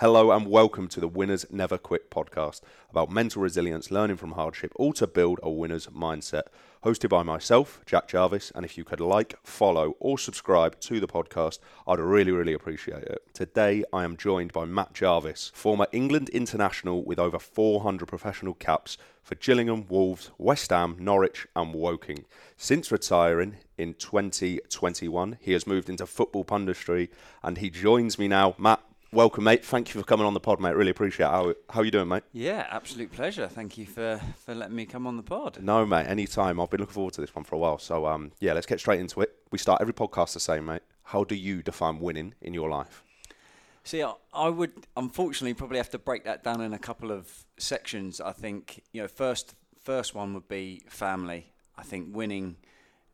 Hello and welcome to the Winners Never Quit podcast about mental resilience, learning from hardship, all to build a winner's mindset. Hosted by myself, Jack Jarvis, and if you could like, follow, or subscribe to the podcast, I'd really, really appreciate it. Today I am joined by Matt Jarvis, former England international with over 400 professional caps for Gillingham, Wolves, West Ham, Norwich, and Woking. Since retiring in 2021, he has moved into football punditry, and he joins me now. Matt, welcome, mate. Thank you for coming on the pod, mate. Really appreciate it. How how you doing, mate? Yeah, absolute pleasure. Thank you for, for letting me come on the pod. No, mate. Anytime. I've been looking forward to this one for a while. So, um, yeah, let's get straight into it. We start every podcast the same, mate. How do you define winning in your life? See, I, I would unfortunately probably have to break that down in a couple of sections. I think you know, first first one would be family. I think winning,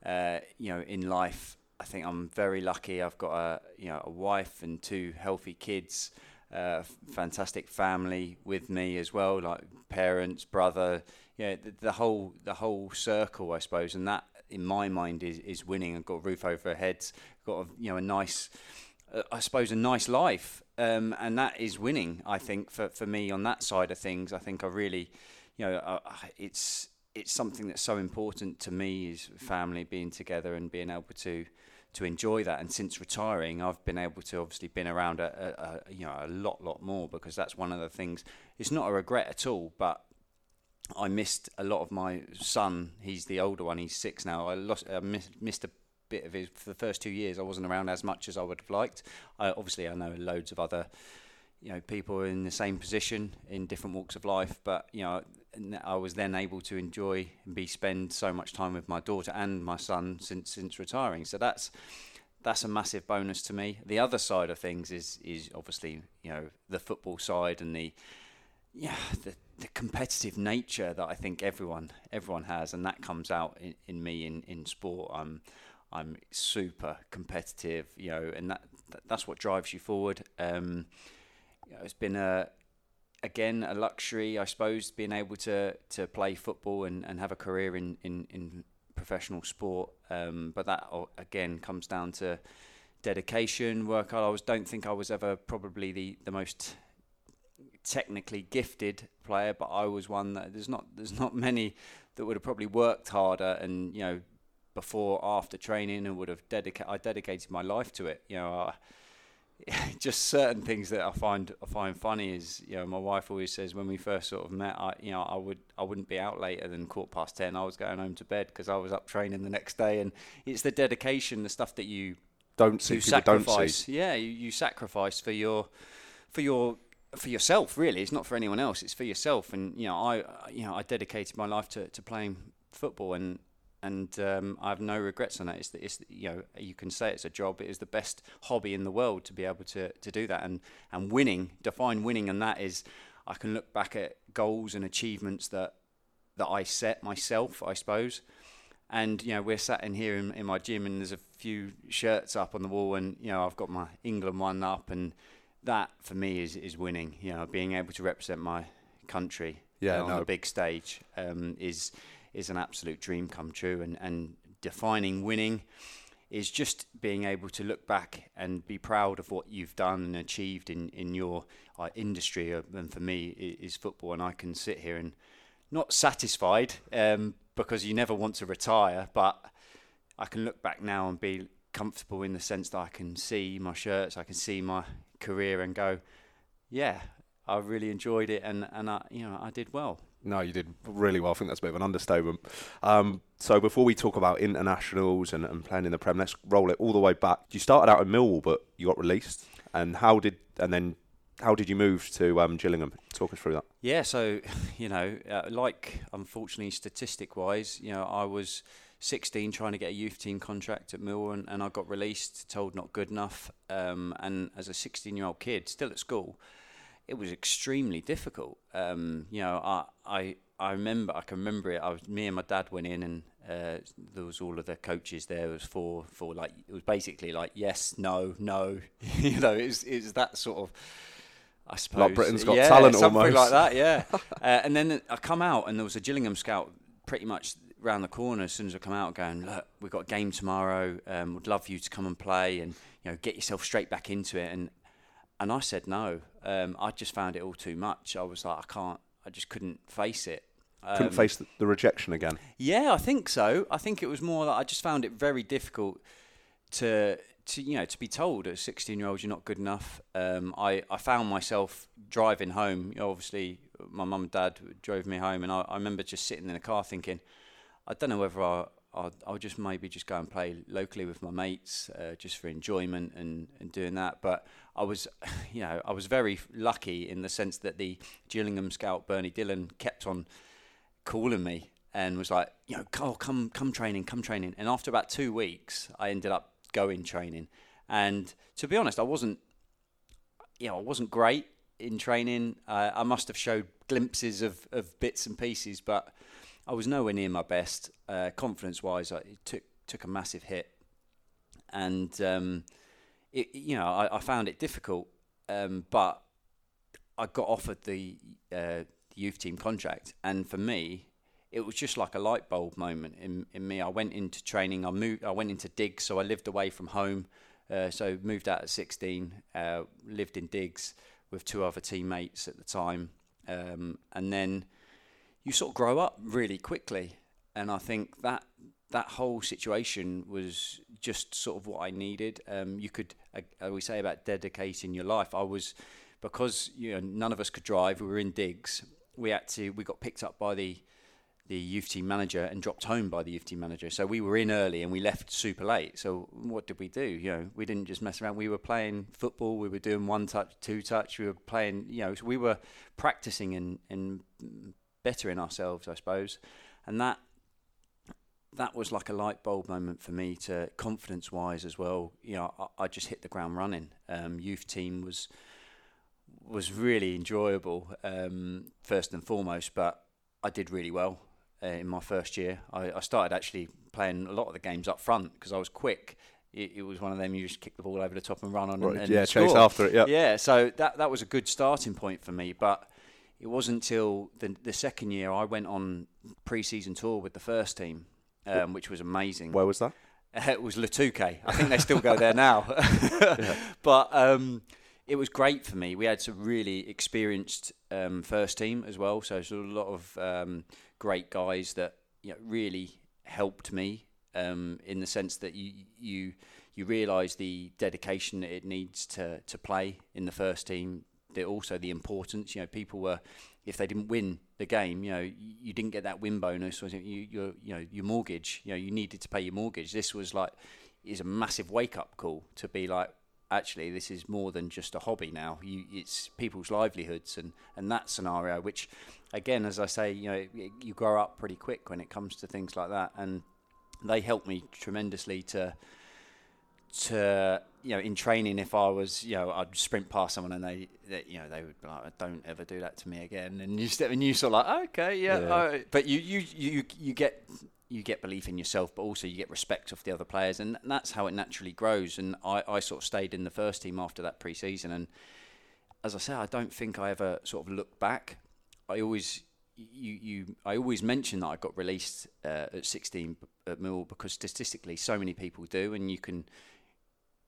uh, you know, in life I think I'm very lucky. I've got a you know a wife and two healthy kids, uh, fantastic family with me as well, like parents, brother, yeah, the, the, whole the whole circle, I suppose, and that in my mind is is winning. I've got a roof over our heads, got a, you know a nice, uh, I suppose, a nice life, um, and that is winning. I think for for me on that side of things, I think I really, you know, it's it's something that's so important to me is family being together and being able to to enjoy that. And since retiring, I've been able to obviously been around a, a, a, you know a lot lot more because that's one of the things. It's not a regret at all, but I missed a lot of my son. He's the older one. He's six now. I lost. I missed, a bit of his for the first two years. I wasn't around as much as I would have liked. Obviously, I know loads of other you know people in the same position in different walks of life but you know I was then able to enjoy and be spend so much time with my daughter and my son since since retiring. So that's that's a massive bonus to me. The other side of things is is obviously you know the football side and the yeah the, the competitive nature that I think everyone everyone has and that comes out in, in me in, in sport. I'm I'm super competitive you know and that that's what drives you forward. Um, you know, it's been a again a luxury, I suppose, being able to to play football and, and have a career in in, in professional sport. Um, but that again comes down to dedication, work. I was don't think I was ever probably the the most technically gifted player, but I was one that there's not there's not many that would have probably worked harder and you know before after training and would have dedicated I dedicated my life to it. You know. I, just certain things that I find I find funny is you know my wife always says when we first sort of met I you know I would I wouldn't be out later than quarter past ten. I was going home to bed because I was up training the next day. And it's the dedication the stuff that you don't see you sacrifice. Yeah you, you sacrifice for your for your for yourself really. It's not for anyone else. It's for yourself. And you know I you know I dedicated my life to, to playing football. And and um, I have no regrets on that. It's, it's you know you can say it's a job. It is the best hobby in the world to be able to to do that and and winning. Define winning, and that is I can look back at goals and achievements that that I set myself, I suppose. And you know we're sat in here in, in my gym, and there's a few shirts up on the wall, and you know I've got my England one up, and that for me is is winning. You know, being able to represent my country yeah, uh, on no. the big stage um, is is an absolute dream come true. And, and defining winning is just being able to look back and be proud of what you've done and achieved in, in your uh, industry. Uh, and for me, is football. And I can sit here and not satisfied um, because you never want to retire, but I can look back now and be comfortable in the sense that I can see my shirts, I can see my career and go, yeah, I really enjoyed it and, and I, you know, I did well. No, you did really well. I think that's a bit of an understatement. Um, so before we talk about internationals and, and playing in the Prem, let's roll it all the way back. You started out in Millwall, but you got released. And how did and then how did you move to um, Gillingham? Talk us through that. Yeah, so you know, uh, like unfortunately, statistic wise, you know, I was 16 trying to get a youth team contract at Millwall, and, and I got released, told not good enough. Um, and as a 16 year old kid, still at school, it was extremely difficult. Um, you know, I, I I remember I can remember it. I was me and my dad went in and uh, there was all of the coaches there. It was for for like it was basically like yes, no, no. you know, it was, it was that sort of. I suppose like Britain's Got yeah, Talent something almost. like that. Yeah, uh, and then I come out and there was a Gillingham scout pretty much round the corner as soon as I come out, going, look, we've got a game tomorrow. Um, would love you to come and play and you know get yourself straight back into it. And and I said no. Um, I just found it all too much. I was like, I can't. I just couldn't face it. Couldn't Um, face the, the rejection again. yeah, I think so. I think it was more that I just found it very difficult to to you know to be told as 16 year old you're not good enough. Um, I I found myself driving home. You know, obviously, my mum and dad drove me home, and I, I remember just sitting in the car thinking, I don't know whether I. I'll, I'll just maybe just go and play locally with my mates, uh, just for enjoyment and, and doing that. But I was, you know, I was very lucky in the sense that the Gillingham scout Bernie Dillon kept on calling me and was like, you know, oh, come, come training, come training. And after about two weeks, I ended up going training. And to be honest, I wasn't, you know, I wasn't great in training. Uh, I must have showed glimpses of, of bits and pieces, but I was nowhere near my best. Uh, confidence wise, I took took a massive hit, and um, it, you know, I, I found it difficult. Um, but I got offered the uh, youth team contract, and for me, it was just like a light bulb moment in, in me. I went into training. I moved. I went into digs, so I lived away from home. Uh, so moved out at 16. Uh, lived in digs with two other teammates at the time, um, and then you sort of grow up really quickly. And I think that that whole situation was just sort of what I needed. Um, you could, uh, we say about dedicating your life. I was because you know none of us could drive. We were in digs. We had to. We got picked up by the the youth team manager and dropped home by the youth team manager. So we were in early and we left super late. So what did we do? You know, we didn't just mess around. We were playing football. We were doing one touch, two touch. We were playing. You know, so we were practicing and and bettering ourselves, I suppose. And that that was like a light bulb moment for me to confidence wise as well. You know, I, I just hit the ground running. Um, youth team was was really enjoyable um, first and foremost, but I did really well uh, in my first year. I, I started actually playing a lot of the games up front because I was quick. It, it, was one of them you just kick the ball over the top and run on Right, and, and yeah, score. chase after it, yeah. Yeah, so that that was a good starting point for me, but it wasn't until the the second year I went on pre-season tour with the first team, um, which was amazing. Where was that? it was Le Touquet. I think they still go there now. But um, it was great for me. We had some really experienced um, first team as well, so there's a lot of um, great guys that you know, really helped me um, in the sense that you you you realise the dedication that it needs to to play in the first team. The, also the importance. You know, people were if they didn't win the game, you know, you, didn't get that win bonus or you your you know your mortgage. You know, you needed to pay your mortgage. This was like is a massive wake up call to be like actually this is more than just a hobby now you it's people's livelihoods and and that scenario which again as i say you know you grow up pretty quick when it comes to things like that and they helped me tremendously to to you know in training if I was you know I'd sprint past someone and they, they you know they would be like don't ever do that to me again and you step and you sort of like okay yeah, Yeah. all right." but you, you you you get you get belief in yourself but also you get respect of the other players and that's how it naturally grows and I, I sort of stayed in the first team after that pre-season and as I say I don't think I ever sort of looked back I always you, you I always mention that I got released uh, at 16 at Mill because statistically so many people do and you can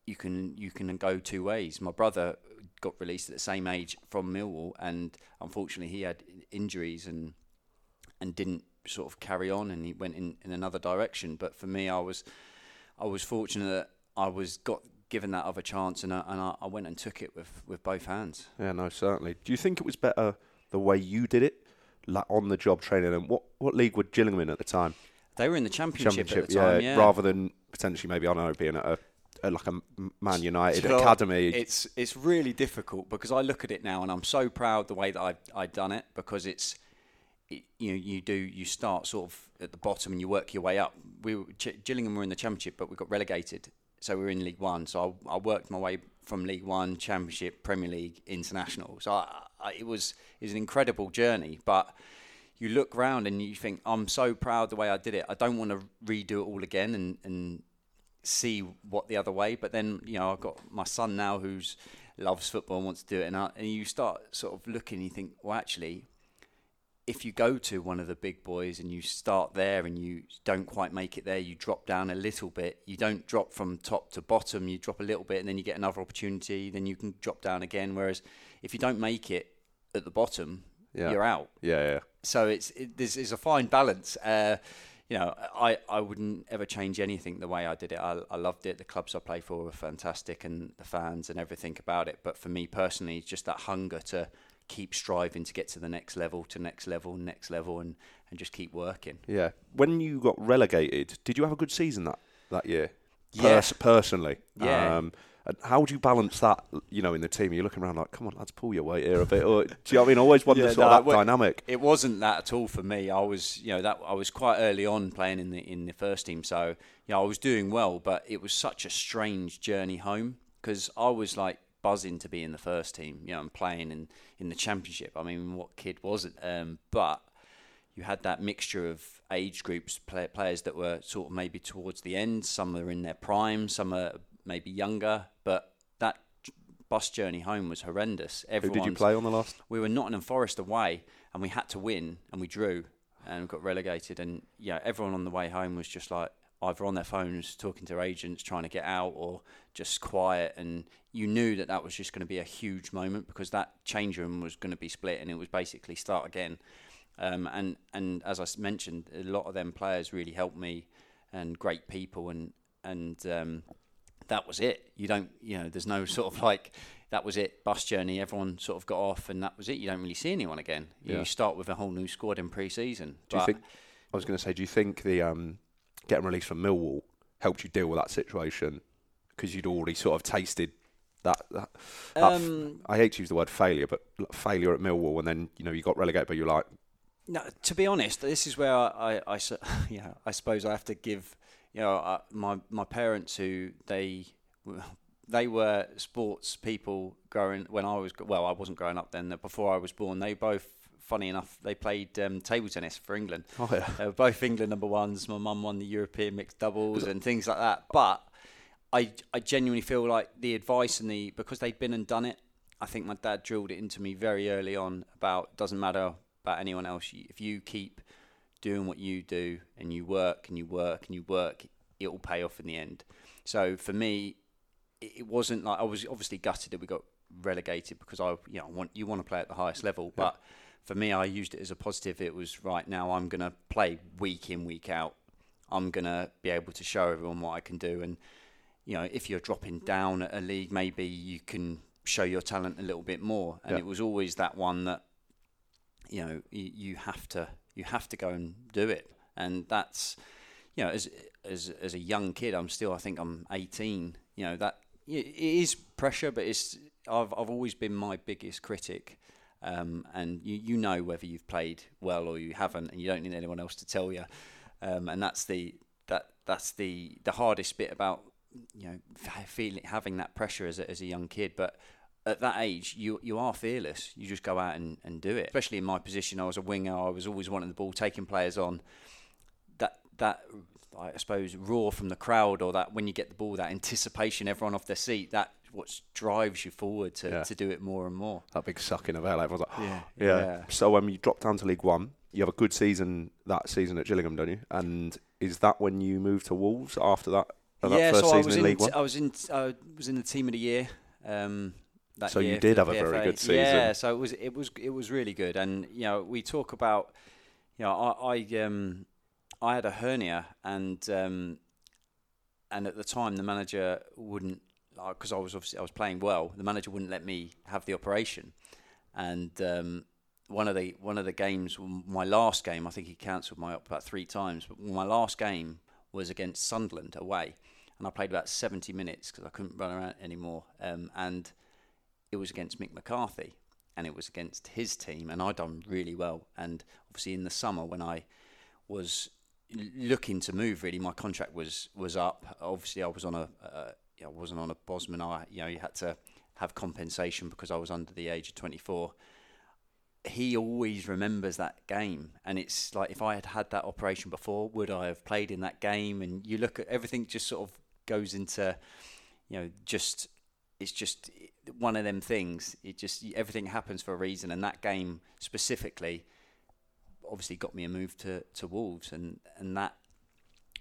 you can you can go two ways. My brother got released at the same age from Millwall and unfortunately he had injuries and and didn't sort of carry on and he went in, in another direction but for me I was I was fortunate that I was got given that other chance and I, and I, I went and took it with, with both hands. Yeah, no, certainly. Do you think it was better the way you did it, like on the job training? And what, what league were Gillingham in at the time? They were in the championship, at the time, yeah. rather than potentially maybe I don't know being at a, a like a Man United Do you know what? academy. It's it's really difficult because I look at it now and I'm so proud the way that I I done it because it's it, you know you do you start sort of at the bottom and you work your way up. We were, Ch- Gillingham were in the championship but we got relegated, so we were in League One. So I, I worked my way from League One, Championship, Premier League, International. So I, I, it was it was an incredible journey, but. You look round and you think, I'm so proud the way I did it. I don't want to redo it all again and, and see what the other way. But then, you know, I've got my son now who's loves football and wants to do it, and, I, and you start sort of looking, and you think, well, actually, if you go to one of the big boys and you start there and you don't quite make it there, you drop down a little bit. You don't drop from top to bottom. You drop a little bit and then you get another opportunity. Then you can drop down again. Whereas if you don't make it at the bottom, Yeah. you're out. Yeah, yeah. So it's it, there's, there's a fine balance. Uh, you know, I, I wouldn't ever change anything the way I did it. I, I loved it. The clubs I play for were fantastic, and the fans and everything about it. But for me personally, it's just that hunger to keep striving to get to the next level, to next level, next level, and, and just keep working. Yeah. When you got relegated, did you have a good season that, that year? Yeah. Pers- personally. Yeah. Um, how do you balance that, you know, in the team? You're looking around like, come on, lads, pull your weight here a bit. Or, do you know what I mean? I always wonder Yeah, sort no, of that well- dynamic. It wasn't that at all for me. I was, you know, that I was quite early on playing in the in the first team, so you know I was doing well. But it was such a strange journey home because I was like buzzing to be in the first team, you know, and playing in in the championship. I mean, what kid wasn't? Um, but you had that mixture of age groups, play, players that were sort of maybe towards the end. Some are in their prime, some are maybe younger. But that bus journey home was horrendous. Everyone Who did you play on the last? we were Nottingham Forest away, and we had to win, and we drew, and got relegated. And yeah, everyone on the way home was just like either on their phones talking to agents trying to get out, or just quiet. And you knew that that was just going to be a huge moment because that change room was going to be split, and it was basically start again. Um, and and as I mentioned, a lot of them players really helped me, and great people, and and um, that was it. You don't, you know, there's no sort of like that was it. Bus journey. Everyone sort of got off, and that was it. You don't really see anyone again. You Yeah. start with a whole new squad in pre-season. Do you think? I was going to say, do you think the um, getting released from Millwall helped you deal with that situation because you'd already sort of tasted that? that, that f- Um, I hate to use the word failure, but failure at Millwall, and then you know you got relegated, but you're like, No, to be honest, this is where I, I, s- yeah, I suppose I have to give, you know, uh, my my parents who they they were sports people growing when I was well, I wasn't growing up then. Before I was born, they both, funny enough, they played um, table tennis for England. oh yeah, They were both England number ones. My mum won the European mixed doubles and things like that. But I, I genuinely feel like the advice and the because they'd been and done it. I think my dad drilled it into me very early on about doesn't matter about anyone else. If you keep doing what you do and you work and you work and you work, it will pay off in the end. So for me, it wasn't like I was obviously gutted that we got relegated because I, you know, I want you want to play at the highest level, but for me, I used it as a positive. It was right now I'm going to play week in week out. I'm going to be able to show everyone what I can do, and you know, if you're dropping down at a league, maybe you can show your talent a little bit more. And Yeah. it was always that one that you know you, you have to you have to go and do it, and that's you know as as as a young kid, I'm still I think I'm 18. You know that it is pressure, but it's I've I've always been my biggest critic. Um, and you, you know whether you've played well or you haven't, and you don't need anyone else to tell you. Um, and that's the that that's the the hardest bit about you know feeling having that pressure as a, as a young kid. But at that age, you you are fearless. You just go out and, and do it. Especially in my position, I was a winger. I was always wanting the ball, taking players on. That that I suppose roar from the crowd, or that when you get the ball, that anticipation, everyone off their seat. That what drives you forward to, Yeah. to do it more and more. that big sucking of air. Like, like, Yeah, yeah. yeah. So um, you drop down to League One. You have a good season that season at Gillingham, don't you? And is that when you move to Wolves after that? uh, that yeah, first so I was in in. League One. I was in. I was in the team of the year. Um, that So you did have a very good season. Yeah, so it was. It was. It was really good. And you know, we talk about. You know, I. I um, I had a hernia, and um, and at the time the manager wouldn't because I was obviously I was playing well. The manager wouldn't let me have the operation, and um, one of the one of the games, my last game, I think he cancelled my op about three times. But my last game was against Sunderland away, and I played about seventy minutes because I couldn't run around anymore. Um, and it was against Mick McCarthy, and it was against his team, and I done really well. And obviously in the summer when I was looking to move, really, my contract was was up. Obviously, I was on a uh, I wasn't on a Bosman. I you know you had to have compensation because I was under the age of twenty four. He always remembers that game, and it's like if I had had that operation before, would I have played in that game? And you look at everything, just sort of goes into, you know, just it's just one of them things. It just everything happens for a reason, and that game specifically, obviously got me a move to, to Wolves, and and that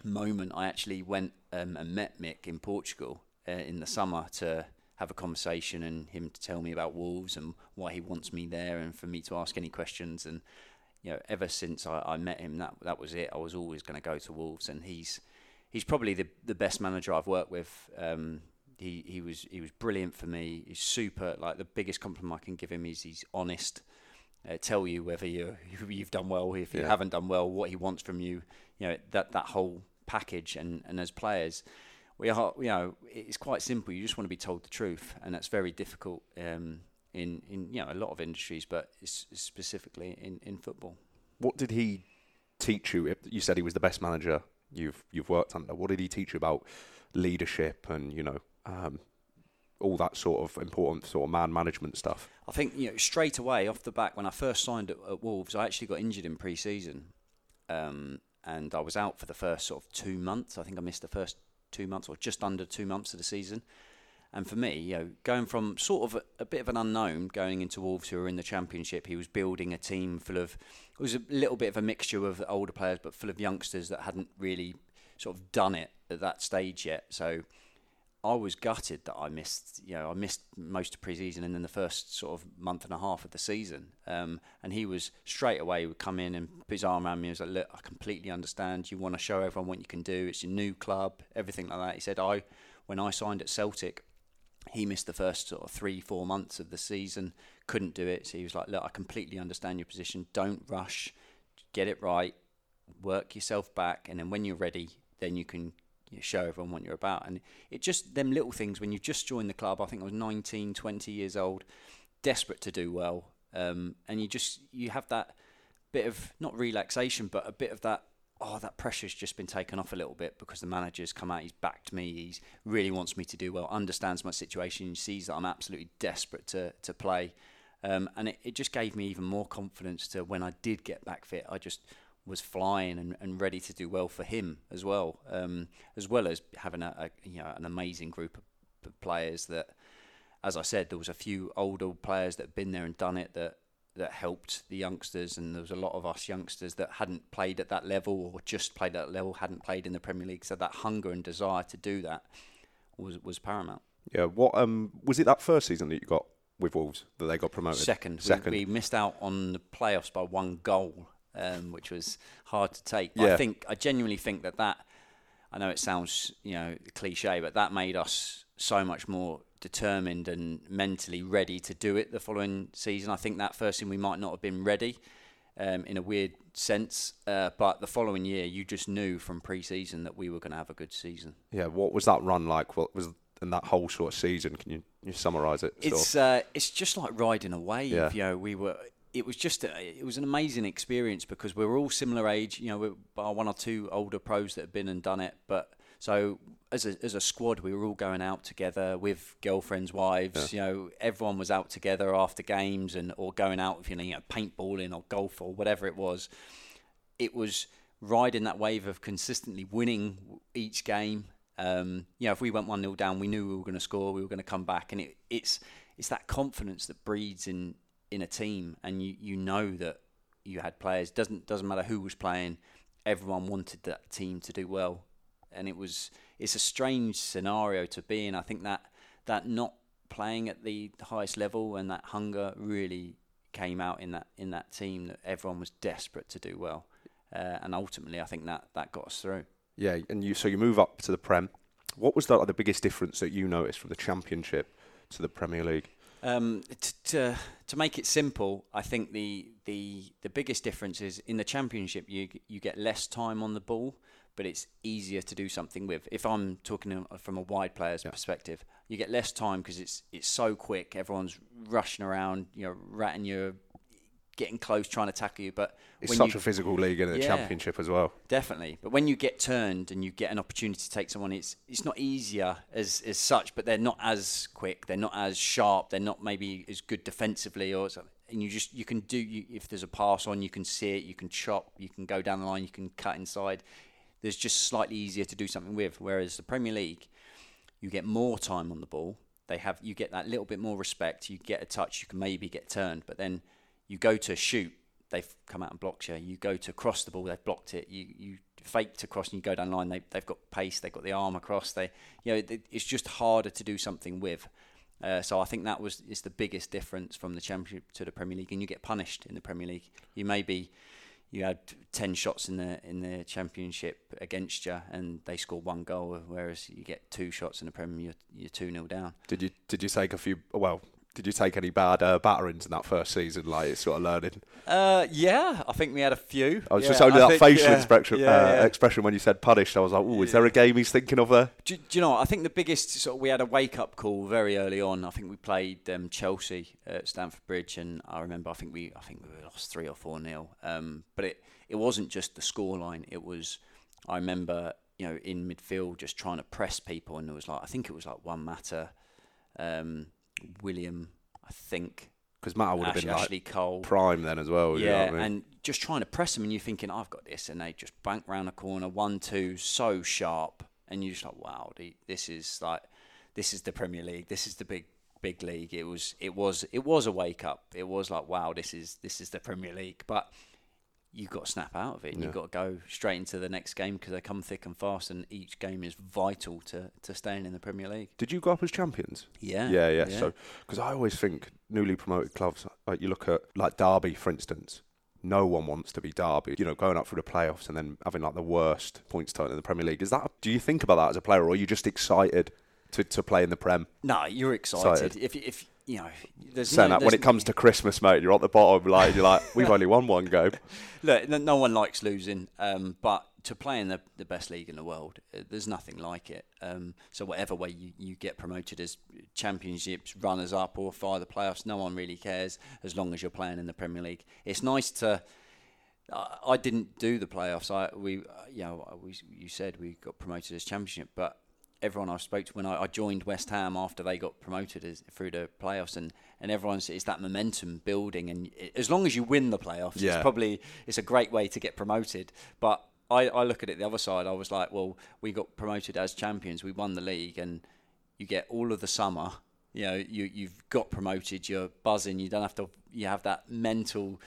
moment I actually went um, and met Mick in Portugal uh, in the summer to have a conversation and him to tell me about Wolves and why he wants me there and for me to ask any questions and you know ever since I, I met him that that was it I was always going to go to Wolves and he's he's probably the the best manager I've worked with um, he he was he was brilliant for me he's super like the biggest compliment I can give him is he's honest uh, tell you whether you you've done well if you Yeah. haven't done well what he wants from you you know that that whole package and and as players we are you know it's quite simple you just want to be told the truth and that's very difficult um, in in you know a lot of industries but specifically in in football What did he teach you? If- You said he was the best manager you've you've worked under. What did he teach you about leadership and you know um, all that sort of important sort of man management stuff? I think you know straight away off the back when I first signed at, at Wolves, I actually got injured in pre-season, um, and I was out for the first sort of two months. I think I missed the first two months or just under two months of the season. And for me, you know, going from sort of a, a bit of an unknown going into Wolves, who were in the Championship, he was building a team full of. It was a little bit of a mixture of older players, but full of youngsters that hadn't really sort of done it at that stage yet. So I was gutted that I missed, you know, I missed most of pre-season and then the first sort of month and a half of the season. Um, and he was straight away would come in and put his arm around me. and was like, "Look, I completely understand. You want to show everyone what you can do. It's your new club, everything like that." He said, "I, when I signed at Celtic, he missed the first sort of three, four months of the season, couldn't do it. So he was like, Look, I completely understand your position. Don't rush, get it right, work yourself back, and then when you're ready, then you can you show everyone what you're about. And it just, them little things, when you've just joined the club, I think I was 19, 20 years old, desperate to do well. Um, and you just, you have that bit of, not relaxation, but a bit of that oh, that pressure's just been taken off a little bit because the manager's come out, he's backed me, he's really wants me to do well, understands my situation, sees that I'm absolutely desperate to, to play. Um, and it, it just gave me even more confidence to when I did get back fit, I just was flying and, and ready to do well for him as well, um, as well as having a, a you know an amazing group of, players that, as I said, there was a few older players that had been there and done it that that helped the youngsters, and there was a lot of us youngsters that hadn't played at that level or just played at that level, hadn't played in the Premier League. So that hunger and desire to do that was was paramount. Yeah. What um was it that first season that you got with Wolves that they got promoted? Second, Second. We, we missed out on the playoffs by one goal, um, which was hard to take. But Yeah. I think I genuinely think that that I know it sounds you know cliche, but that made us so much more determined and mentally ready to do it the following season. I think that first season we might not have been ready. Um, in a weird sense, uh, but the following year you just knew from pre-season that we were going to have a good season. Yeah. What was that run like? What was in that whole sort of season? Can you you summarise it? It's uh, it's just like riding a wave. Yeah. You know, we were. It was just a, it was an amazing experience because we were all similar age. You know, we one or two older pros that had been and done it. But so as a as a squad, we were all going out together with girlfriends, wives. You know, everyone was out together after games and or going out you know, you know paintballing or golf or whatever it was. It was riding that wave of consistently winning each game. Um, you know, if we went one 0 down, we knew we were going to score. We were going to come back, and it, it's it's that confidence that breeds in in a team, and you you know that you had players. doesn't doesn't matter who was playing. Everyone wanted that team to do well, and it was it's a strange scenario to be in. I think that that not playing at the highest level and that hunger really came out in that in that team that everyone was desperate to do well, uh, and ultimately I think that that got us through. Yeah, and you so you move up to the Prem. What was the, like, the biggest difference that you noticed from the Championship to the Premier League? Um, t- to to make it simple, I think the the the biggest difference is in the championship you you get less time on the ball, but it's easier to do something with. If I'm talking from a wide player's perspective, you get less time because it's it's so quick. Everyone's rushing around, you know, ratting you, getting close, trying to tackle you. But It's such you, a physical league in the Yeah. Championship as well. Definitely, but when you get turned and you get an opportunity to take someone, it's it's not easier as as such, but they're not as quick, they're not as sharp, they're not maybe as good defensively, or something. and you just you can do you, if there's a pass on, you can see it, you can chop, you can go down the line, you can cut inside. There's just slightly easier to do something with. Whereas the Premier League, you get more time on the ball. They have you get that little bit more respect. You get a touch, you can maybe get turned, but then you go to shoot they've come out and blocked you. You go to cross the ball, they've blocked it. You you fake to cross and you go down line. They they've got pace, they've got the arm across. They you know it, it's just harder to do something with. Uh, so I think that was is the biggest difference from the Championship to the Premier League, and you get punished in the Premier League. You may be you had ten shots in the in the Championship against you, and they score one goal, whereas you get two shots in the Premier, you're, you're two 0 down. Did you did you take a few? Well, did you take any bad uh, batterings in that first season? Like it's sort of learning. Uh, yeah, I think we had a few. I was yeah, just only I that think, facial yeah, expression, yeah, uh, yeah. expression when you said punished. I was like, oh, is there a game he's thinking of there? Do, do you know? What? I think the biggest sort of, we had a wake up call very early on. I think we played um, Chelsea at Stamford Bridge, and I remember I think we I think we lost three or four nil. Um, but it it wasn't just the scoreline. It was I remember you know in midfield just trying to press people, and there was like I think it was like Juan Mata, um, Willian, I think. Because Matt would have Ash- been like Ashley Cole, prime then as well. you know yeah, I mean? and just trying to press them, and you're thinking, I've got this, and they just bank round the corner, one, two, so sharp, and you're just like, wow, this is like, this is the Premier League, this is the big, big league. It was, it was, it was a wake up. It was like, wow, this is, this is the Premier League, but you've got to snap out of it. and You've got to go straight into the next game because they come thick and fast, and each game is vital to, to staying in the Premier League. Did you go up as champions? Yeah, Yeah, yeah. So, because I always think newly promoted clubs, like you look at like Derby, for instance, no one wants to be Derby. You know, going up through the playoffs and then having like the worst points total in the Premier League. Is that? Do you think about that as a player, or are you just excited to, to play in the Prem? no, you're excited. Excited. If if you know, there's Saying no, that when it comes to Christmas, mate, you're at the bottom. Like you're like, we've only won one game. Look, no- no one likes losing, um, but to play in the, the best league in the world, uh, there's nothing like it. Um, so whatever way you, you get promoted as championships, runners up, or fire the playoffs, no one really cares as long as you're playing in the Premier League. It's nice to. I I didn't do the playoffs. I we you know we, you said we got promoted as championship, but everyone I spoke to when I, I joined West Ham after they got promoted as, through the playoffs, and and everyone's it's that momentum building, and as long as you win the playoffs, Yeah. it's probably it's a great way to get promoted. But I, I look at it the other side. I was like, well, we got promoted as champions. We won the league, and you get all of the summer. You know, you you've got promoted. You're buzzing. You don't have to. You have that mental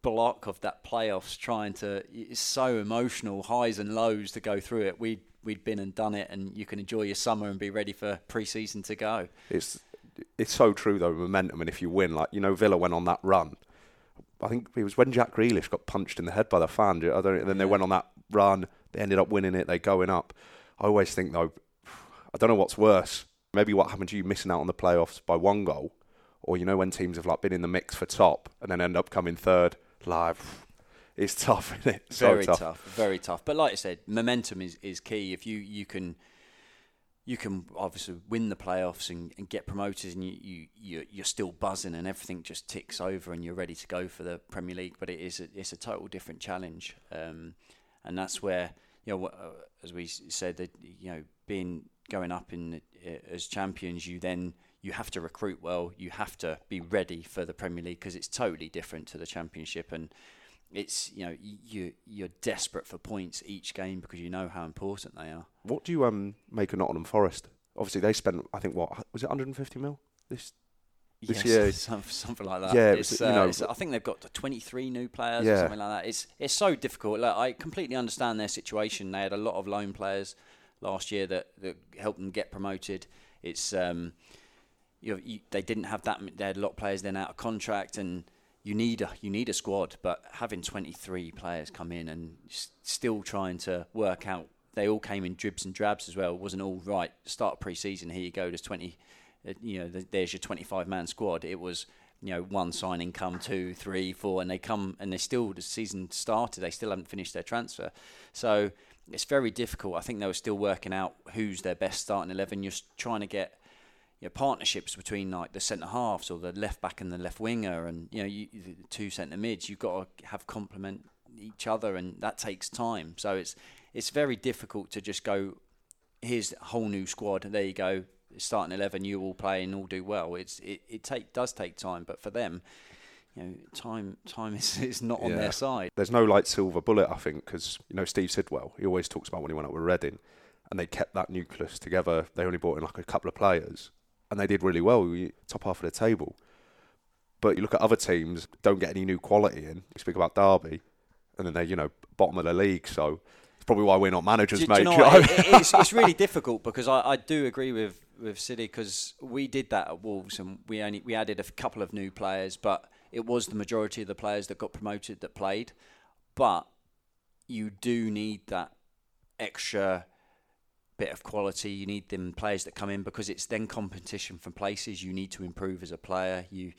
block of that playoffs trying to it's so emotional highs and lows to go through it we we'd been and done it and you can enjoy your summer and be ready for pre-season to go It's it's so true though, momentum. And if you win, like you know, Villa went on that run. I think it was when Jack Grealish got punched in the head by the fan. I don't. And then they went on that run. They ended up winning it. They're going up. I always think though, I don't know what's worse. Maybe what happened to you missing out on the playoffs by one goal, or you know when teams have like been in the mix for top and then end up coming third. Live, it's tough, isn't it? So very tough. very tough. But like i said momentum is, is key. If you you can you can obviously win the playoffs and, and get promoted and you, you you're, you're still buzzing and everything just ticks over and you're ready to go for the Premier League. But it is a, it's a total different challenge. Um, and that's where you know uh, as we said that you know being going up in uh, as champions you then you have to recruit well. You have to be ready for the Premier League because it's totally different to the Championship. And it's you know you you're desperate for points each game because you know how important they are. What do you um make of Nottingham Forest? Obviously, they spent I think what was it 150 mil this This Yes, year- something like that. Yeah, it it's, you uh, know- it's- I think they've got 23 new players or something like that. It's it's so difficult. Like, I completely understand their situation. They had a lot of loan players last year that, that helped them get promoted. It's um, you, know, you they didn't have that. They had a lot of players then out of contract, and you need a you need a squad. But having 23 players come in and s- still trying to work out, they all came in dribs and drabs as well. It wasn't all right. Start pre-season. Here you go. There's 20 uh, you know, th- there's your 25 man squad. It was, you know, one signing come two, three, four, and they come and they still, the season started, they still haven't finished their transfer. So it's very difficult. I think they were still working out who's their best starting 11. You're trying to get, you know, partnerships between like the centre halves or the left back and the left winger, and you know, you, the two centre mids. You've got to have complement each other, and that takes time. So it's it's very difficult to just go here's a whole new squad. There you go, starting eleven. You all play and all do well. It's it, it take does take time, but for them, you know, time time is, is not on Yeah. their side. There's no like silver bullet, I think, because you know Steve Sidwell. He always talks about when he went up with Reading, and they kept that nucleus together. They only brought in like a couple of players, and they did really well. We- Top half of the table. But you look at other teams, don't get any new quality in. You speak about Derby, and then they're you know bottom of the league. So it's probably why we're not managers, Do, mate. Do you know what it- it's, it's really difficult because I, I do agree with with City because we did that at Wolves and we only we added a couple of new players, but it was the majority of the players that got promoted that played. But you do need that extra bit of quality. You need them players that come in because it's then competition from places. You need to improve as a player. You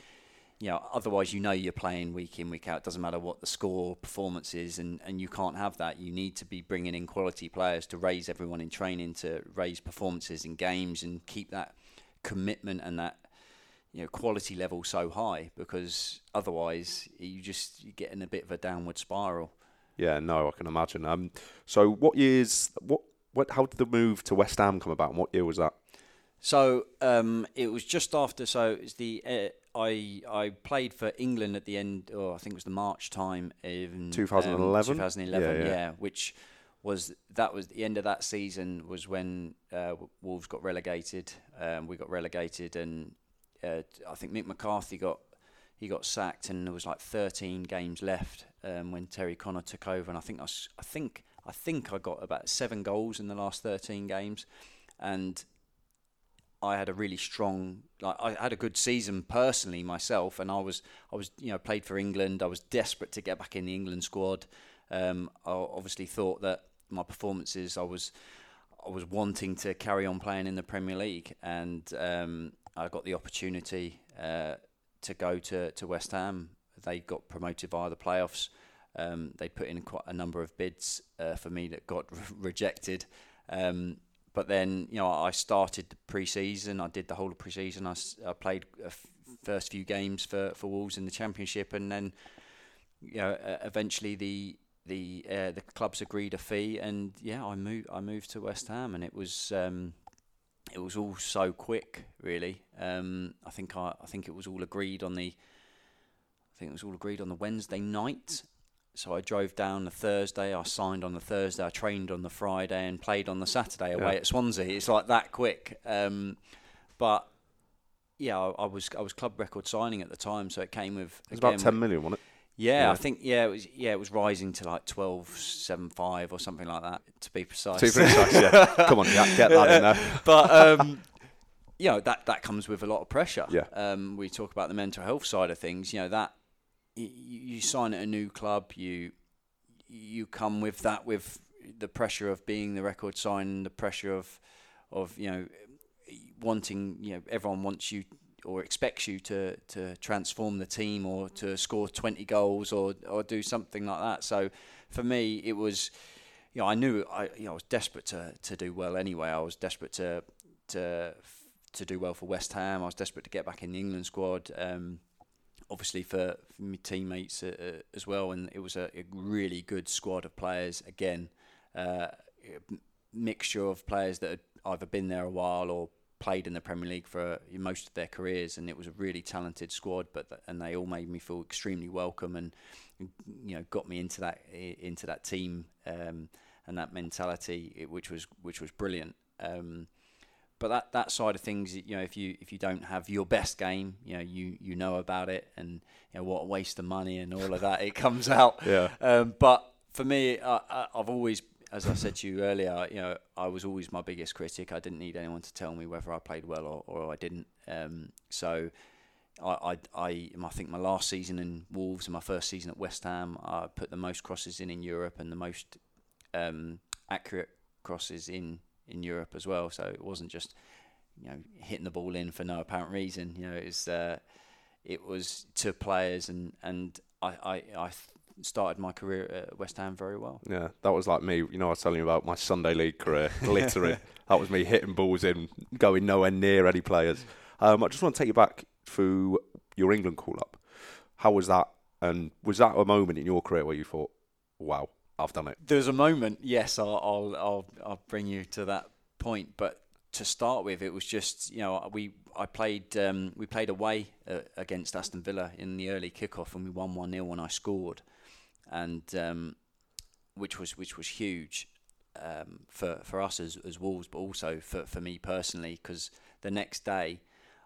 you know, otherwise you know you're playing week in, week out. It doesn't matter what the score performance is, and, and you can't have that. You need to be bringing in quality players to raise everyone in training, to raise performances in games, and keep that commitment and that you know quality level so high. Because otherwise, you just you get in a bit of a downward spiral. Yeah, no, I can imagine. Um, so what years? What? What? How did the move to West Ham come about? And what year was that? So um, it was just after. So it's the uh, I I played for England at the end, or I think it was the March time in 2011? 2011, Yeah, yeah, yeah. which was that was the end of that season was when uh, Wolves got relegated. Um, we got relegated, and uh, I think Mick McCarthy got he got sacked, and there was like 13 games left um, when Terry Connor took over, and I think I think I think I got about seven goals in the last 13 games, and I had a really strong, like I had a good season personally myself, and I was, I was, you know, played for England. I was desperate to get back in the England squad. Um, I obviously thought that my performances, I was, I was wanting to carry on playing in the Premier League, and um, I got the opportunity uh, to go to, to West Ham. They got promoted via the playoffs. Um, they put in quite a number of bids uh, for me that got re- rejected. Um, but then, you know, I started the pre-season. I did the whole of pre-season. I, I played f- first few games for, for Wolves in the Championship, and then, you know, uh, eventually the the uh, the clubs agreed a fee, and yeah, I moved I moved to West Ham, and it was um, it was all so quick, really. Um, I think I, I think it was all agreed on the I think it was all agreed on the Wednesday night. So I drove down the Thursday. I signed on the Thursday. I trained on the Friday and played on the Saturday away Yeah. at Swansea. It's like that quick. Um, but yeah, I, I was I was club record signing at the time, so it came with It was about ten million, wasn't it? yeah, Yeah. I think yeah, it was yeah, it was rising to like twelve seven five or something like that to be precise. Too precise, yeah. Come on, Jack, get that in there. but um, you know that that comes with a lot of pressure. Yeah. Um, we talk about the mental health side of things. You know that you sign at a new club, you you come with that with the pressure of being the record sign, the pressure of of you know wanting you know everyone wants you or expects you to to transform the team or to score 20 goals or or do something like that. So for me it was you know I knew I you know I was desperate to to do well anyway. I was desperate to to to do well for West Ham. I was desperate to get back in the England squad. Um obviously for, for my teammates uh, uh, as well and it was a, a really good squad of players again uh, mixture of players that had either been there a while or played in the Premier League for most of their careers, and it was a really talented squad. But th- and they all made me feel extremely welcome, and you know got me into that into that team um, and that mentality, which was which was brilliant. Um, but that, that side of things, you know, if you if you don't have your best game, you know, you, you know about it, and you know what a waste of money and all of that, it comes out. Yeah. Um, but for me, I, I, I've always, as I said to you earlier, you know, I was always my biggest critic. I didn't need anyone to tell me whether I played well or, or I didn't. Um, so I, I, I, I think my last season in Wolves and my first season at West Ham, I put the most crosses in in Europe and the most um, accurate crosses in in Europe as well. So it wasn't just you know hitting the ball in for no apparent reason. You know, it was uh, it was to players and and I I, I started my career at West Ham very well. Yeah, that was like me. You know, I was telling you about my Sunday league career, glittering. that was me hitting balls in, going nowhere near any players. Um, I just want to take you back through your England call up. How was that? And was that a moment in your career where you thought, "Wow, I've done it"? There's a moment, yes, I'll, I'll I'll I'll bring you to that point, but to start with, it was just you know we I played um, we played away uh, against Aston Villa in the early kickoff and we won one 0 when I scored, and um, which was which was huge um, for for us as as Wolves, but also for for me personally because the next day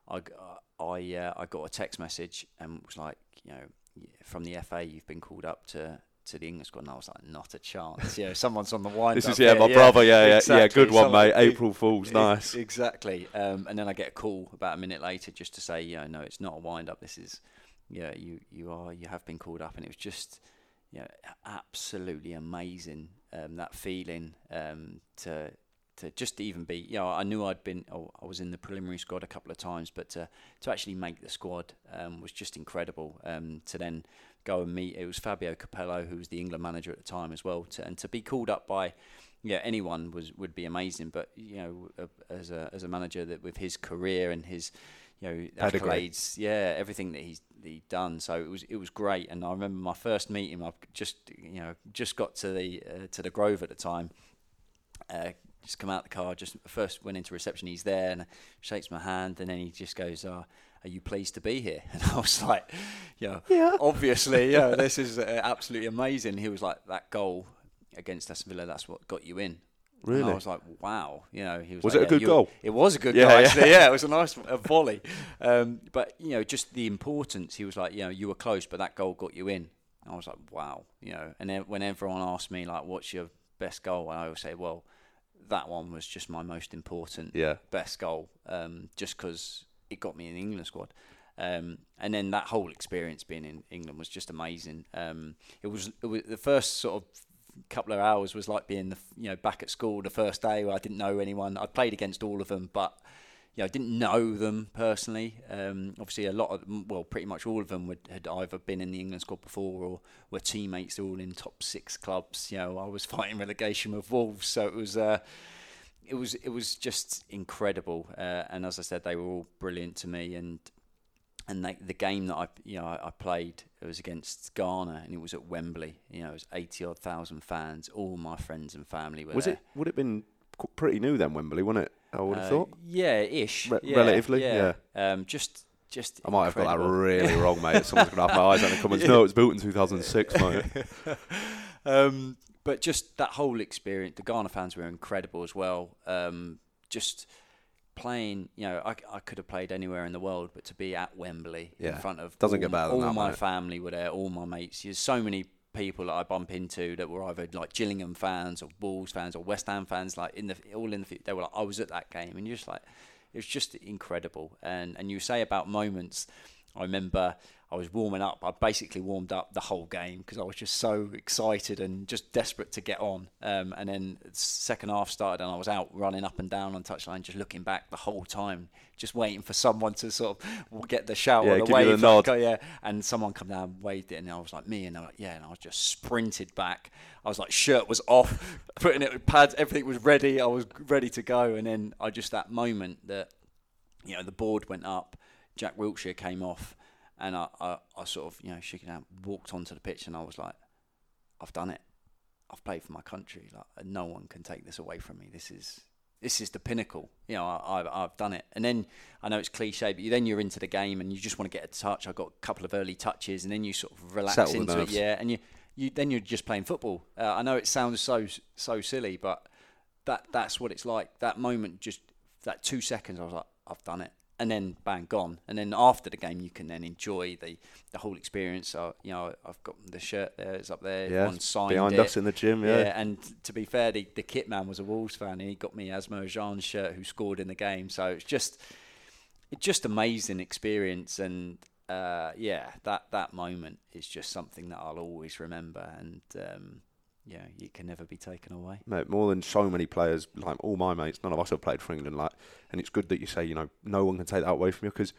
I g- I uh, I got a text message and was like, you know, from the FA, you've been called up to to the English squad, and I was like, not a chance. You know, someone's on the wind. This is yeah, my brother. Yeah, yeah, exactly. yeah. Good one, Someone, mate. April Fools, nice. Exactly. Um, and then I get a call about a minute later just to say, yeah, no, it's not a wind up. This is, yeah, you you are you have been called up, and it was just, you know, absolutely amazing. Um, that feeling um, to to just even be, you know, I knew I'd been, oh, I was in the preliminary squad a couple of times, but to, to actually make the squad um, was just incredible. Um, to then go and meet, it was Fabio Capello, who was the England manager at the time as well, to, and to be called up by, yeah, anyone was would be amazing. But you know, as a as a manager that with his career and his, you know, accolades, yeah, everything that he's he done. So it was it was great. And I remember my first meeting. I just you know just got to the uh, to the Grove at the time. Uh, just come out the car, just first went into reception, he's there and shakes my hand, and then he just goes, oh, Are you pleased to be here? And I was like, know, yeah, obviously, yeah, this is uh, absolutely amazing. He was like, That goal against Aston Villa, that's what got you in. Really? And I was like, wow. You know, he was. Was like, it a good goal? It was a good yeah, goal, actually. Yeah. yeah, it was a nice a volley. Um, but you know, just the importance. He was like, you know, you were close, but that goal got you in. And I was like, wow. You know, and then when everyone asked me like, what's your best goal, and I always say, well, that one was just my most important, yeah. best goal, um, just because it got me in the England squad. Um, and then that whole experience being in England was just amazing. Um, it, was, it was the first sort of couple of hours was like being the you know back at school the first day where I didn't know anyone. I played against all of them, but you know, didn't know them personally. Um, obviously, a lot of them, well, pretty much all of them would, had either been in the England squad before or were teammates all in top six clubs. You know, I was fighting relegation with Wolves, so it was. Uh, it was it was just incredible, uh, and as I said, they were all brilliant to me. And and they, the game that I you know I, I, played it was against Ghana, and it was at Wembley. You know, it was eighty odd thousand fans. All my friends and family were was there. it? Would it been pretty new then, Wembley, wasn't it? I would have uh, thought. Yeah, ish. Re- yeah, relatively, yeah. yeah. Um, just, just. I might incredible. have got that really wrong, mate. Someone's to have my eyes on the comments. No, it was built in 2006, mate. um, but just that whole experience, the Ghana fans were incredible as well. Um, just playing, you know, I, I could have played anywhere in the world, but to be at Wembley yeah. in front of doesn't all, get better all that, my family were there, all my mates. There's so many people that I bump into that were either like Gillingham fans or Wolves fans or West Ham fans, like in the all in the they were like I was at that game, and you're just like it was just incredible. And and you say about moments, I remember I was warming up. I basically warmed up the whole game because I was just so excited and just desperate to get on. Um, and then second half started, and I was out running up and down on touchline, just looking back the whole time, just waiting for someone to sort of get the shout yeah, or the wave. The. Like, yeah, and someone come down, waved it, and I was like, me, and I was like, yeah, and I was just sprinted back. I was like, shirt was off, putting it with pads, everything was ready. I was ready to go, and then I just that moment that, you know, the board went up, Jack Wilshere came off and I, I, I sort of, you know, shaking out, walked onto the pitch, and I was like, I've done it. I've played for my country. Like, no one can take this away from me. This is this is the pinnacle. You know, I, have I've done it. And then I know it's cliche, but then you're into the game and you just want to get a touch. I got a couple of early touches, and then you sort of relax Settle into it. Yeah, and you, you then you're just playing football. Uh, I know it sounds so so silly, but that that's what it's like. That moment, just that two seconds, I was like, I've done it and then bang gone. And then after the game, you can then enjoy the, the whole experience. So, you know, I've got the shirt there, it's up there. Yeah, One signed behind it. us in the gym. Yeah. yeah. And to be fair, the, the kit man was a Wolves fan, and he got me Asamoah Gyan's shirt, who scored in the game. So it's just it's just amazing experience, and uh, yeah, that that moment is just something that I'll always remember. And um, yeah, it can never be taken away. Mate, more than so many players, like all my mates, none of us have played for England. Like, and it's good that you say, you know, no one can take that away from you because,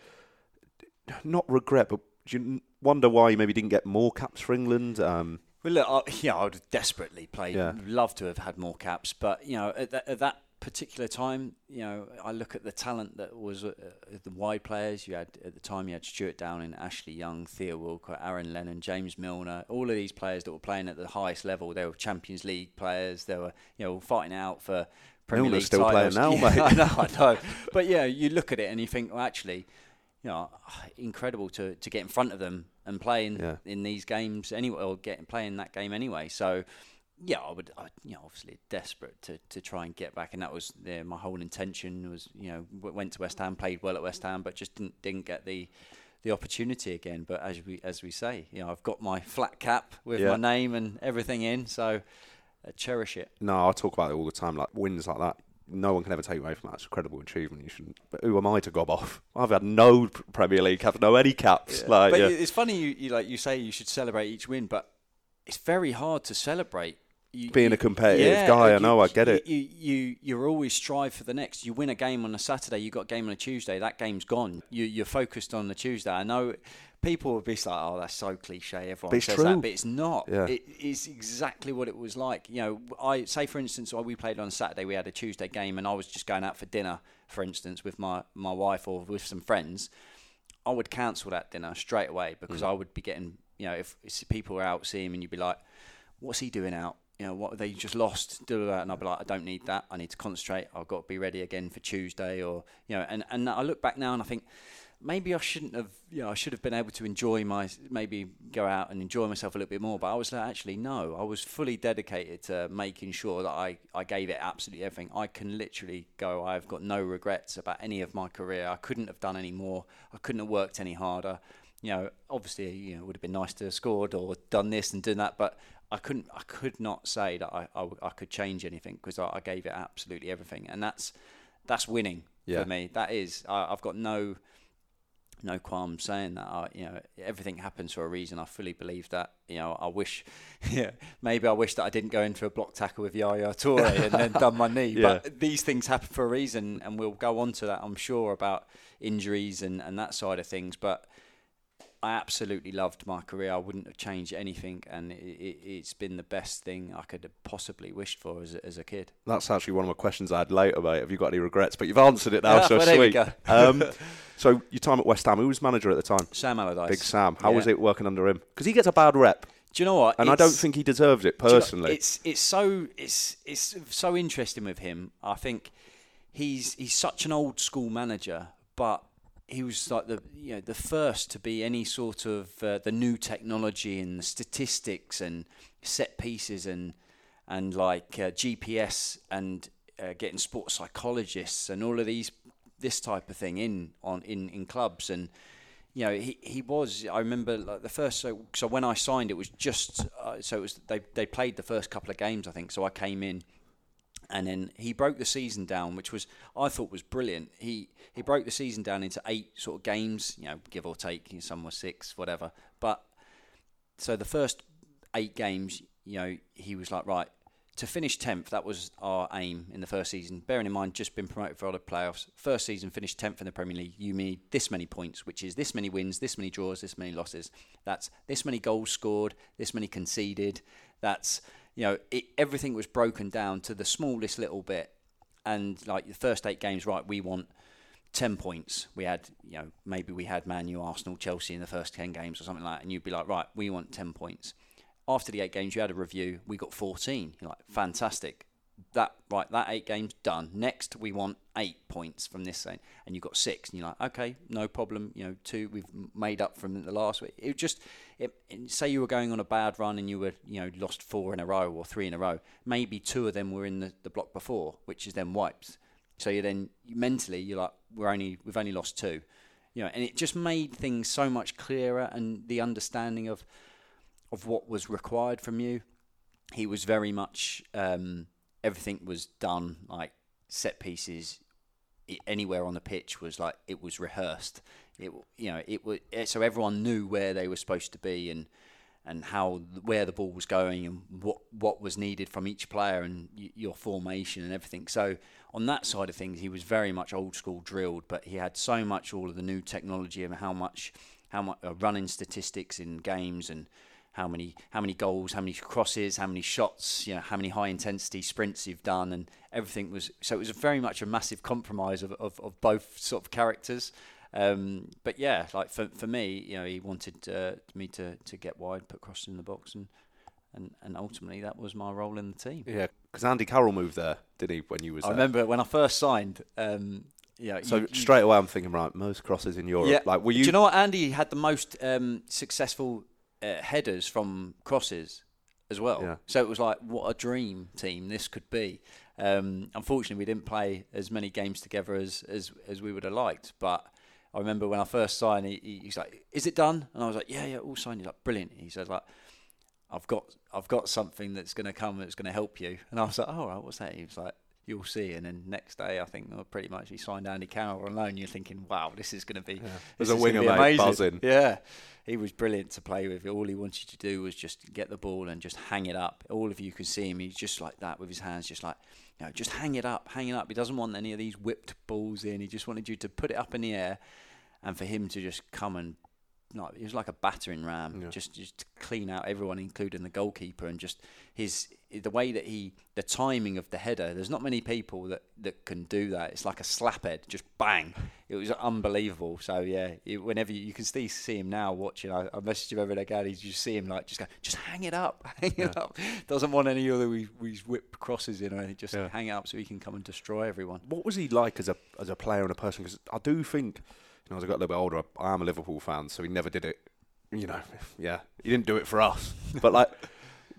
not regret, but do you wonder why you maybe didn't get more caps for England? Um, well, look, I, yeah, I would desperately play. Yeah. Love to have had more caps, but you know, at, that, at that particular time, you know, I look at the talent that was uh, uh, the wide players. You had at the time, you had Stewart Downing, Ashley Young, Theo Walcott, Aaron Lennon, James Milner. All of these players that were playing at the highest level. They were Champions League players. They were, you know, fighting out for Premier Milner's League still titles. playing now, mate. I know, I know. But yeah, you look at it and you think, well, actually, you know, incredible to, to get in front of them and play in, yeah. in these games anyway, or get playing that game anyway. So yeah, I would, I, you know, obviously desperate to, to try and get back, and that was yeah, my whole intention. Was you know, went to West Ham, played well at West Ham, but just didn't didn't get the the opportunity again. But as we as we say, you know, I've got my flat cap with Yeah. my name and everything in, so uh, cherish it. No, I talk about it all the time. Like wins like that, no one can ever take away from that. It's a credible achievement. You shouldn't. But who am I to gob off? I've had no Premier League caps, no any caps. Like, but yeah. it's funny you, you like you say you should celebrate each win, but it's very hard to celebrate. You, Being you- a competitive guy, I know, I get you, it. You, you you always strive for the next. You win a game on a Saturday, you got a game on a Tuesday. That game's gone. You you're focused on the Tuesday. I know people would be like, "Oh, that's so cliche." Everyone says true. that, but it's not. Yeah. It is exactly what it was like. You know, I say for instance, while we played on Saturday, we had a Tuesday game, and I was just going out for dinner, for instance, with my my wife or with some friends. I would cancel that dinner straight away because Mm. I would be getting, you know, if, if people were out seeing him and you'd be like, what's he doing out? You know, what they just lost, and I'd be like, I don't need that. I need to concentrate. I've got to be ready again for Tuesday, or you know, and and I look back now and I think maybe I shouldn't have, you know, I should have been able to enjoy my, maybe go out and enjoy myself a little bit more. But I was like, actually, no, I was fully dedicated to making sure that I, I gave it absolutely everything. I can literally go, I've got no regrets about any of my career. I couldn't have done any more. I couldn't have worked any harder. You know, obviously, you know, it would have been nice to have scored or done this and done that, but I couldn't, I could not say that I, I, I could change anything because I, I gave it absolutely everything. And that's, that's winning Yeah. for me. That is, I, I've got no, no qualm saying that. I, you know, everything happens for a reason. I fully believe that. You know, I wish, yeah, maybe I wish that I didn't go in for a block tackle with Yaya Toure and then done my knee. Yeah. But these things happen for a reason, and we'll go on to that. I'm sure about injuries and and that side of things, but. I absolutely loved my career. I wouldn't have changed anything, and it, it, it's been the best thing I could have possibly wished for as a, as a kid. That's actually one of my questions I had later, mate. Have you got any regrets? But you've answered it now, Yeah, so well, sweet. go. um, so your time at West Ham, who was manager at the time? Sam Allardyce. Big Sam. How was it working under him? Because he gets a bad rep, Do you know what? and I don't think he deserves it Do you know, personally. it's it's so it's it's so interesting with him. I think he's he's such an old school manager, but he was like the you know the first to be any sort of uh, the new technology and the statistics and set pieces and and like uh, GPS and uh, getting sports psychologists and all of these this type of thing in on in in clubs and you know, he, he was. I remember like the first. So, so when I signed, it was just. Uh, so it was. They they played the first couple of games, I think. So I came in, and then he broke the season down, which was I thought was brilliant. He he broke the season down into eight sort of games, you know, give or take. Some were six, whatever. But so the first eight games, you know, he was like, right, to finish 10th, that was our aim in the first season. Bearing in mind, just been promoted for other playoffs. First season, finished 10th in the Premier League. You need this many points, which is this many wins, this many draws, this many losses. That's this many goals scored, this many conceded. That's, you know, it, everything was broken down to the smallest little bit. And like the first eight games, right, we want 10 points. We had, you know, maybe we had Man U, Arsenal, Chelsea in the first 10 games or something like that. And you'd be like, right, we want 10 points. After the eight games, you had a review. We got 14. You're like, fantastic. That, right, that eight games done. Next, we want eight points from this thing. And you've got six. And you're like, okay, no problem. You know, two, we've made up from the last week. It just, it, say you were going on a bad run and you were, you know, lost four in a row or three in a row. Maybe two of them were in the, the block before, which is then wiped. So you then mentally you're like, we're only we've only lost two, you know, and it just made things so much clearer and the understanding of of what was required from you. He was very much um, everything was done like set pieces. anywhere on the pitch was like it was rehearsed. It you know it was so everyone knew where they were supposed to be and and how where the ball was going and what what was needed from each player and your formation and everything. So on that side of things, he was very much old school drilled, but he had so much all of the new technology and how much how much uh, running statistics in games and how many how many goals, how many crosses, how many shots, you know, how many high intensity sprints you've done, and everything was so it was very much a massive compromise of, of, of both sort of characters. Um, but yeah, like for for me, you know, he wanted uh, me to, to get wide, put crosses in the box, and, and and ultimately that was my role in the team. yeah, because Andy Carroll moved there, didn't he? When you was I there? remember when I first signed. Um, yeah, So you- straight away, I'm thinking, right, most crosses in Europe. Yeah. Like, were you? Do you? you know what? Andy had the most um, successful uh, headers from crosses as well. Yeah. So it was like, what a dream team this could be. Um, unfortunately, we didn't play as many games together as, as, as we would have liked. But I remember when I first signed, he, he, he's like, "Is it done?" And I was like, "Yeah, yeah, all signed." He's like, "Brilliant." He says "Like, I've got, I've got something that's going to come that's going to help you." And I was like, "Oh, all right, what's that?" He was like, "You'll see." And then next day, I think well, pretty much he signed Andy Carroll on loan. You're thinking, "Wow, this is going to be." There's this a winger, mate, amazing." buzzing. Yeah, he was brilliant to play with. All he wanted to do was just get the ball and just hang it up. All of you could see him. He's just like that with his hands, just like, you know, just hang it up, hang it up. He doesn't want any of these whipped balls in. He just wanted you to put it up in the air, and for him to just come and. No, he was like a battering ram, Yeah. just just clean out everyone, including the goalkeeper, and just his the way that he the timing of the header. There's not many people that, that can do that. It's like a slap head, just bang. It was unbelievable. So yeah, it, whenever you, you can still see him now watching, I, I messaged him every day. Again, you just see him like just go, just hang it up, hang it up. Doesn't want any other we we whip crosses in or anything. Just Yeah. hang it up so he can come and destroy everyone. What was he like as a as a player and a person? Because I do think, you know, as I got a little bit older, I am a Liverpool fan, so he never did it. You know, yeah, he didn't do it for us. But like,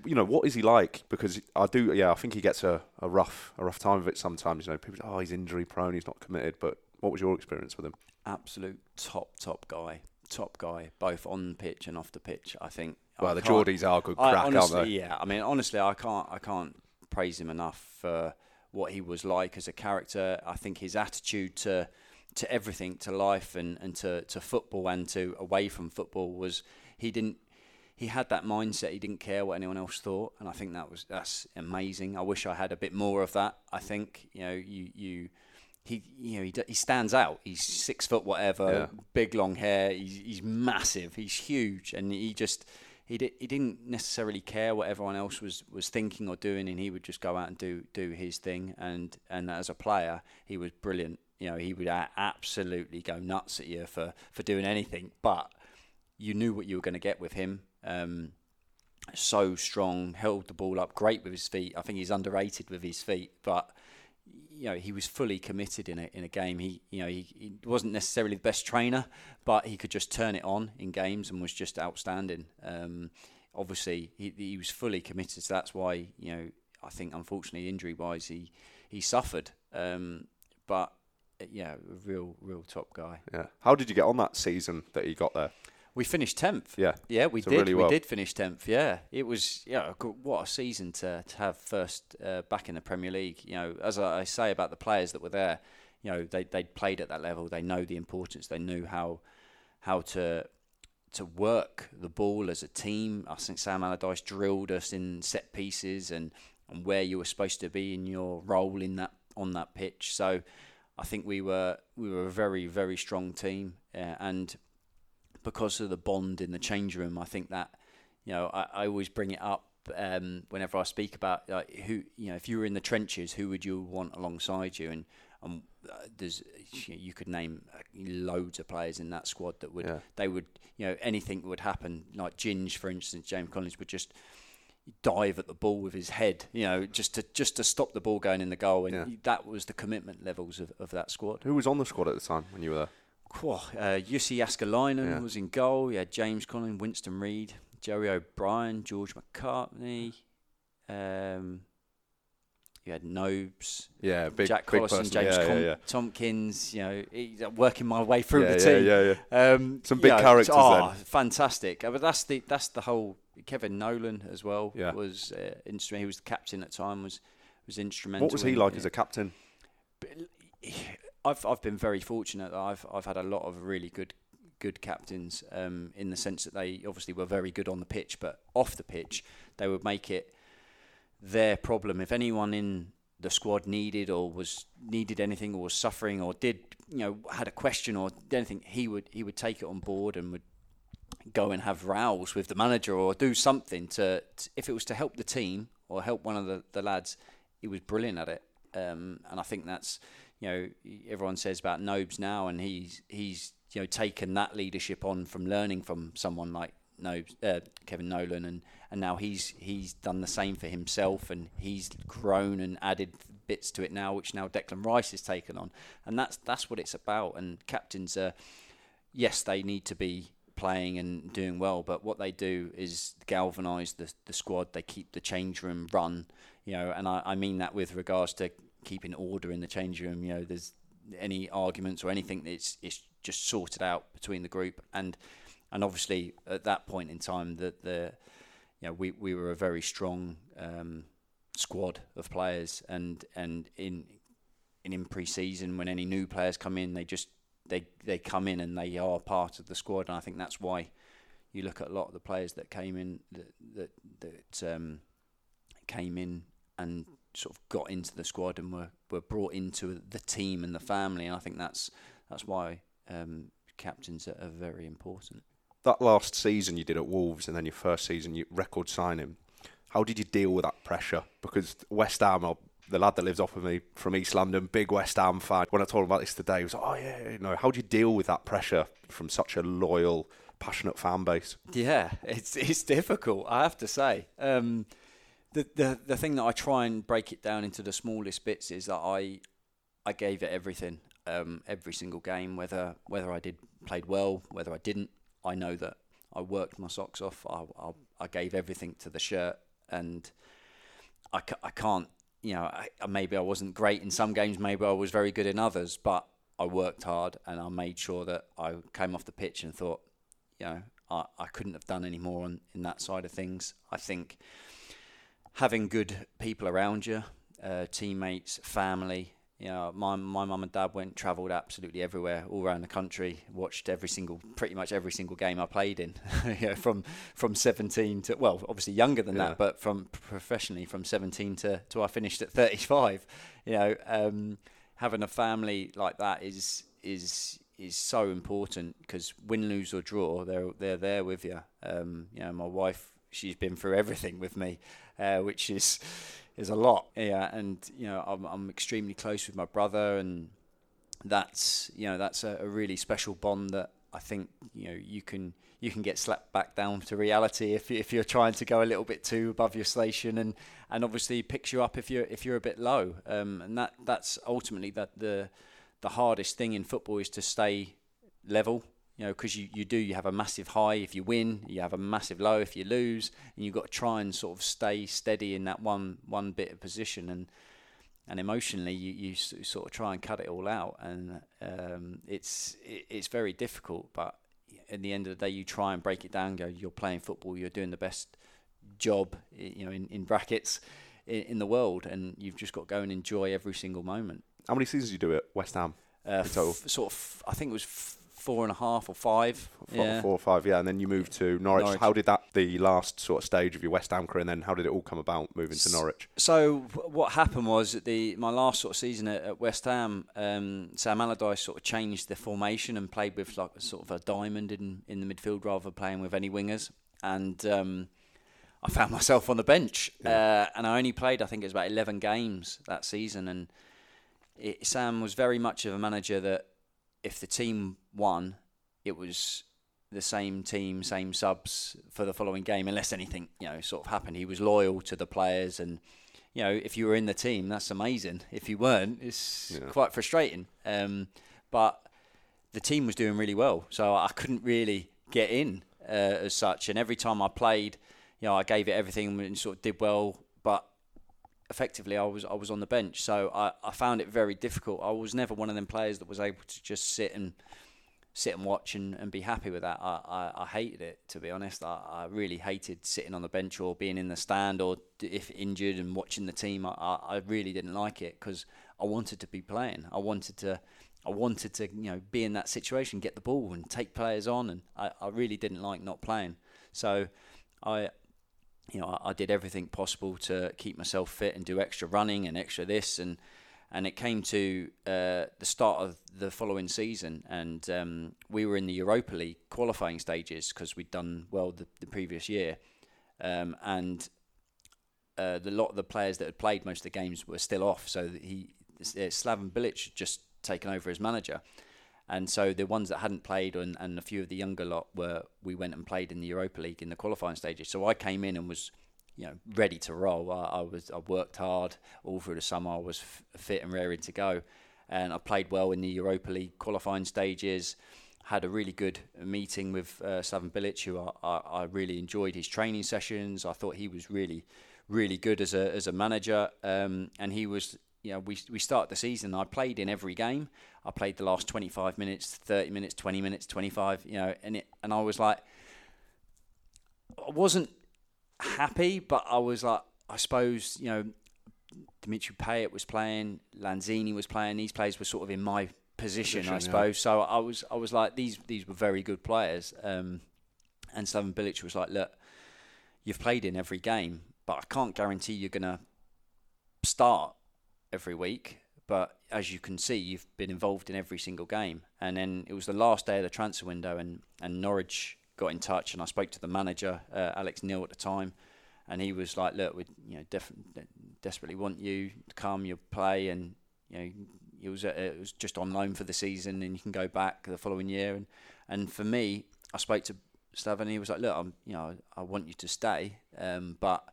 you know, what is he like? Because I do, yeah, I think he gets a, a rough a rough time of it sometimes. You know, people, say, oh, he's injury prone, he's not committed. But what was your experience with him? Absolute top top guy, top guy, both on pitch and off the pitch. I think. Well, I the Geordies are good I honestly, aren't they? Yeah, I mean, honestly, I can't, I can't praise him enough for what he was like as a character. I think his attitude to to everything, to life, and, and to, to football, and to away from football was he didn't. He had that mindset. He didn't care what anyone else thought, and I think that was that's amazing. I wish I had a bit more of that. I think you know you you he you know he, he stands out. He's six foot whatever, Yeah. big long hair. He's he's massive. He's huge, and he just he di- he didn't necessarily care what everyone else was, was thinking or doing, and he would just go out and do do his thing. And and as a player, he was brilliant. You know, he would absolutely go nuts at you for for doing anything, but you knew what you were going to get with him. Um, so strong, held the ball up great with his feet. I think he's underrated with his feet, but you know he was fully committed in a in a game. He you know he, he wasn't necessarily the best trainer, but he could just turn it on in games and was just outstanding. Um, obviously, he he was fully committed, so that's why you know I think unfortunately injury wise he he suffered. Um, but uh, yeah, real real top guy. Yeah. How did you get on that season that he got there? We finished tenth. Yeah. Yeah, we So did. really we did finish tenth. Yeah, it was. Yeah, what a season to to have first uh, back in the Premier League. You know, as I I say about the players that were there, you know, they they played at that level. They know the importance. They knew how how to to work the ball as a team. I think Sam Allardyce drilled us in set pieces and and where you were supposed to be in your role in that on that pitch. So. I think we were we were a very very strong team, uh, and because of the bond in the change room, I think that you know I, I always bring it up um, whenever I speak about like, who you know if you were in the trenches, who would you want alongside you? And um, uh, there's you could name loads of players in that squad that would Yeah. they would you know anything would happen. Like Ginge, for instance, James Collins would just dive at the ball with his head, you know, just to just to stop the ball going in the goal, and Yeah. that was the commitment levels of, of that squad. Who was on the squad at the time when you were there? Cool. Uh, Jussi Jääskeläinen Yeah. was in goal. You had James Collins, Winston Reid, Joey O'Brien, George McCartney. Um, you had Nobes, Yeah, big, Jack Collison. James yeah, Com- yeah, yeah. Tomkins. You know, working my way through yeah, the team. yeah, yeah. Um, Some big know, characters Oh, then. fantastic! Uh, But that's the that's the whole. Kevin Nolan as well Yeah. was uh, instrumental. He was the captain at the time. Was was instrumental. What was he like as a captain? I've I've been very fortunate that I've I've had a lot of really good good captains um, in the sense that they obviously were very good on the pitch, but off the pitch they would make it their problem. If anyone in the squad needed or was needed anything or was suffering or did you know had a question or anything, he would he would take it on board and would go and have rows with the manager or do something to, to if it was to help the team or help one of the, the lads, he was brilliant at it. Um, and I think that's you know everyone says about Nobes now, and he's he's you know taken that leadership on from learning from someone like Nobes, uh, Kevin Nolan, and and now he's he's done the same for himself, and he's grown and added bits to it now, which now Declan Rice has taken on, and that's that's what it's about. And captains are yes, they need to be playing and doing well. But what they do is galvanise the the squad. They keep the change room run, you know, and I, I mean that with regards to keeping order in the change room. You know, there's any arguments or anything. It's it's just sorted out between the group and and obviously at that point in time that the you know we, we were a very strong um, squad of players and and in in in pre-season when any new players come in they just they they come in and they are part of the squad and I think that's why you look at a lot of the players that came in that that, that um, came in and sort of got into the squad and were, were brought into the team and the family and I think that's that's why um, captains are, are very important that last season you did at Wolves and then your first season you record signing, how did you deal with that pressure? Because West Ham, the lad that lives off of me from East London, big West Ham fan. When I told him about this today, he was like, "Oh yeah, you know, how do you deal with that pressure from such a loyal, passionate fan base?" Yeah, it's it's difficult, I have to say. Um, the the the thing that I try and break it down into the smallest bits is that I I gave it everything, um, every single game, whether whether I did played well, whether I didn't. I know that I worked my socks off. I, I, I gave everything to the shirt, and I, I can't, you know, I, maybe I wasn't great in some games, maybe I was very good in others, but I worked hard and I made sure that I came off the pitch and thought, you know, I, I couldn't have done any more on, in that side of things. I think having good people around you, uh, teammates, family, you know, my my mum and dad went travelled absolutely everywhere, all around the country. Watched every single, pretty much every single game I played in. you know, from from 17 to well, obviously younger than yeah. that, but from professionally from 17 to to I finished at 35. You know, um, having a family like that is is is so important because win, lose or draw, they're they're there with you. Um, you know, my wife, she's been through everything with me, uh, which is is a lot. Yeah, and you know I'm I'm extremely close with my brother, and that's you know that's a, a really special bond that I think you know you can you can get slapped back down to reality if if you're trying to go a little bit too above your station, and and obviously picks you up if you're if you're a bit low. Um, and that that's ultimately that the the hardest thing in football is to stay level you know, because you, you do, you have a massive high if you win, you have a massive low if you lose, and you've got to try and sort of stay steady in that one one bit of position, and and emotionally you, you sort of try and cut it all out, and um, it's it, it's very difficult, but at the end of the day, you try and break it down. Go, you're playing football, you're doing the best job, you know, in, in brackets, in, in the world, and you've just got to go and enjoy every single moment. How many seasons did you do at West Ham? Uh, f- sort of, I think it was four and a half or five. Four, yeah. four or five, yeah. And then you moved to Norwich. Norwich. How did that, the last sort of stage of your West Ham career, and then how did it all come about moving to Norwich? So what happened was that the my last sort of season at, at West Ham, um, Sam Allardyce sort of changed the formation and played with like sort of a diamond in, in the midfield rather than playing with any wingers. And um, I found myself on the bench, yeah. uh, and I only played I think it was about eleven games that season. And it, Sam was very much of a manager that if the team won, it was the same team, same subs for the following game, unless anything you know sort of happened. He was loyal to the players, and you know if you were in the team, that's amazing. If you weren't, it's yeah. quite frustrating. Um, but the team was doing really well, so I couldn't really get in uh, as such. And every time I played, you know, I gave it everything and sort of did well, effectively I was I was on the bench, so I, I found it very difficult. I was never one of them players that was able to just sit and sit and watch and, and be happy with that. I, I, I hated it to be honest. I, I really hated sitting on the bench or being in the stand or if injured and watching the team. I, I really didn't like it because I wanted to be playing. I wanted to I wanted to you know be in that situation, get the ball and take players on, and I, I really didn't like not playing. So I you know, I, I, did everything possible to keep myself fit and do extra running and extra this and and it came to uh, the start of the following season. And um, we were in the Europa League qualifying stages because we'd done well the, the previous year. Um, and uh, the lot of the players that had played most of the games were still off. So he uh, Slaven Bilic had just taken over as manager and so the ones that hadn't played and, and a few of the younger lot were we went and played in the Europa League in the qualifying stages. So I came in and was you know ready to roll. I, I was I worked hard all through the summer. I was f- fit and raring to go, and I played well in the Europa League qualifying stages. had a really good meeting with uh, Slaven Bilic, who I, I, I really enjoyed his training sessions. I thought he was really, really good as a as a manager, um, and he was. You know, we we started the season. I played in every game. I played the last 25 minutes, 30 minutes, 20 minutes, 25. You know, and it and I was like, I wasn't happy, but I was like, I suppose you know, Dimitri Payet was playing, Lanzini was playing. These players were sort of in my position, Position, I yeah. suppose. So I was, I was like, these these were very good players. Um, and Slaven Bilic was like, look, you've played in every game, but I can't guarantee you're gonna start every week. But as you can see, you've been involved in every single game. And then it was the last day of the transfer window, and, and Norwich got in touch, and I spoke to the manager, uh, Alex Neil, at the time, and he was like, "Look, we you know def- desperately want you to come, you play, and you know it was uh, it was just on loan for the season, and you can go back the following year." And and for me, I spoke to Slav, and he was like, "Look, I'm you know I want you to stay, um, but."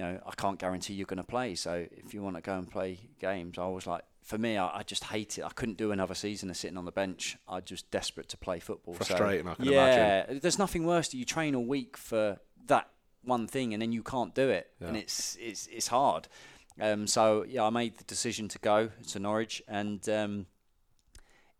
You know, I can't guarantee you're going to play. So if you want to go and play games, I was like, for me, I, I just hate it. I couldn't do another season of sitting on the bench. I'm just desperate to play football. So, Frustrating, I can yeah, imagine. Yeah, there's nothing worse that you train all week for that one thing and then you can't do it, and it's it's it's hard. Um, so yeah, I made the decision to go to Norwich, and um,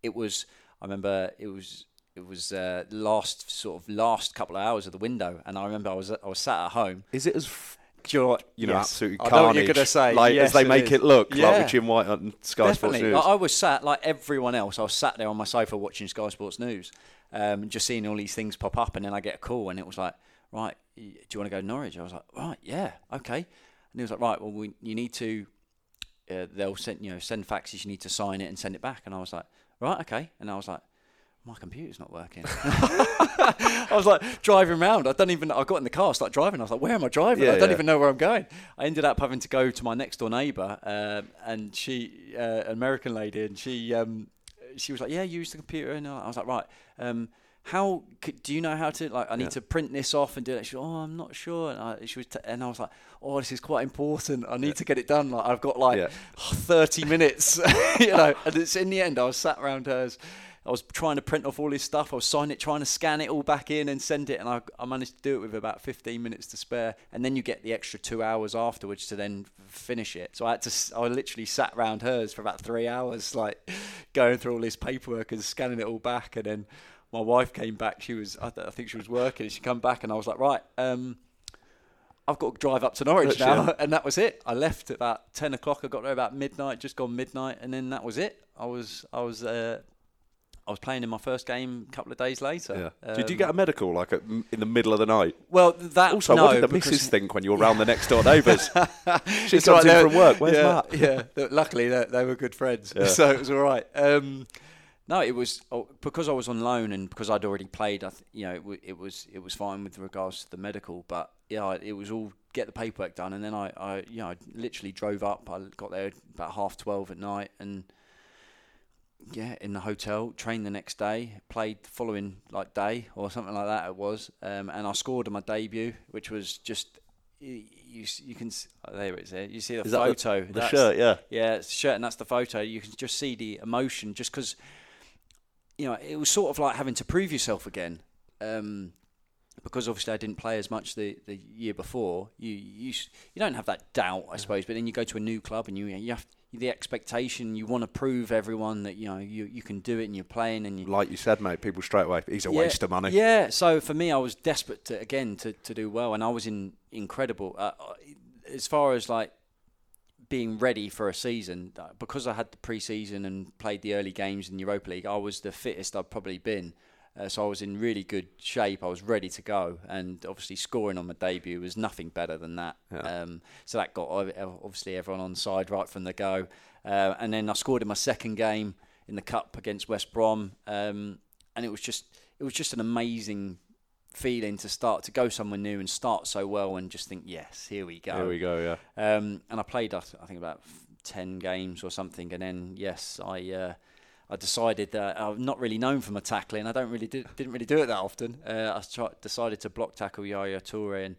it was. I remember it was it was uh, last sort of last couple of hours of the window, and I remember I was I was sat at home. Is it as f- Do you know what? you know Yes. absolutely I carnage? know what you're gonna say. like Yes, as they it make is. it look, like Yeah. with Jim White on Sky Sports News. I, I was sat like everyone else. I was sat there on my sofa watching Sky Sports News, um, just seeing all these things pop up, and then I get a call, and it was like, right, do you want to go to Norwich? I was like, right, yeah, okay. And he was like, right, well, we, you need to. Uh, they'll send you know send faxes. You need to sign it and send it back. And I was like, right, okay. And I was like. My computer's not working. I was like driving around. I don't even. I got in the car, started driving. I was like, "Where am I driving? Yeah, I don't yeah. even know where I'm going." I ended up having to go to my next door neighbour, um, and she, uh, an American lady, and she, um, she was like, "Yeah, use the computer." And I was like, "Right, um, how c- do you know how to like? I need Yeah. to print this off and do it." She, "Oh, I'm not sure." And I, she was, t- and I was like, "Oh, this is quite important. I need to get it done. Like, I've got like Yeah. 30 minutes, you know." And it's in the end, I was sat around hers. I was trying to print off all this stuff. I was signing it, trying to scan it all back in and send it, and I, I managed to do it with about 15 minutes to spare. And then you get the extra two hours afterwards to then finish it. So I had to, I literally sat around hers for about three hours, like going through all this paperwork and scanning it all back. And then my wife came back. She was, I, th- I think she was working. She come back, and I was like, right. Um, I've got to drive up to Norwich That's now, and that was it. I left at about ten o'clock. I got there about midnight, just gone midnight, and then that was it. I was, I was, uh, I was playing in my first game a couple of days later. yeah. Did you Um, get a medical like at, in the middle of the night? Well, that Also, no, what did the missus think when you were round the next door neighbours? she comes right, in from work. Where's yeah, Matt? Yeah, luckily they, they were good friends, Yeah. so it was all right. Um, no, it was oh, because I was on loan and because I'd already played. I th- you know, it, w- it was it was fine with regards to the medical, but yeah, it was all get the paperwork done, and then I, I you know, I literally drove up. I got there about half twelve at night, and yeah, in the hotel, trained the next day, played the following like day or something like that. It was, um, and I scored on my debut, which was just you you, you can oh, there it is. There. You see the Is that the- photo. The shirt, yeah. yeah, it's the shirt, and that's the photo. You can just see the emotion, just because you know it was sort of like having to prove yourself again. Um, because obviously I didn't play as much the, the year before. You you you don't have that doubt, I suppose. But then you go to a new club and you you have the expectation. You want to prove everyone that you know you, you can do it and you're playing and you Like you said, mate, people straight away, he's a yeah, waste of money. Yeah. So for me, I was desperate to again to, to do well, and I was in incredible. Uh, as far as like being ready for a season, uh, because I had the pre-season and played the early games in Europa League, I was the fittest I've probably been. Uh, so I was in really good shape. I was ready to go, and obviously scoring on my debut was nothing better than that. Yeah. Um, so that got obviously everyone on side right from the go. Uh, and then I scored in my second game in the cup against West Brom, um, and it was just it was just an amazing feeling to start to go somewhere new and start so well and just think yes here we go Here we go, yeah. um, and I played, I, think, about 10 games or something. And then, yes, I uh, I decided that I'm not really known for my tackling. I don't really do, didn't really do it that often. Uh, I decided to block tackle Yaya Toure and,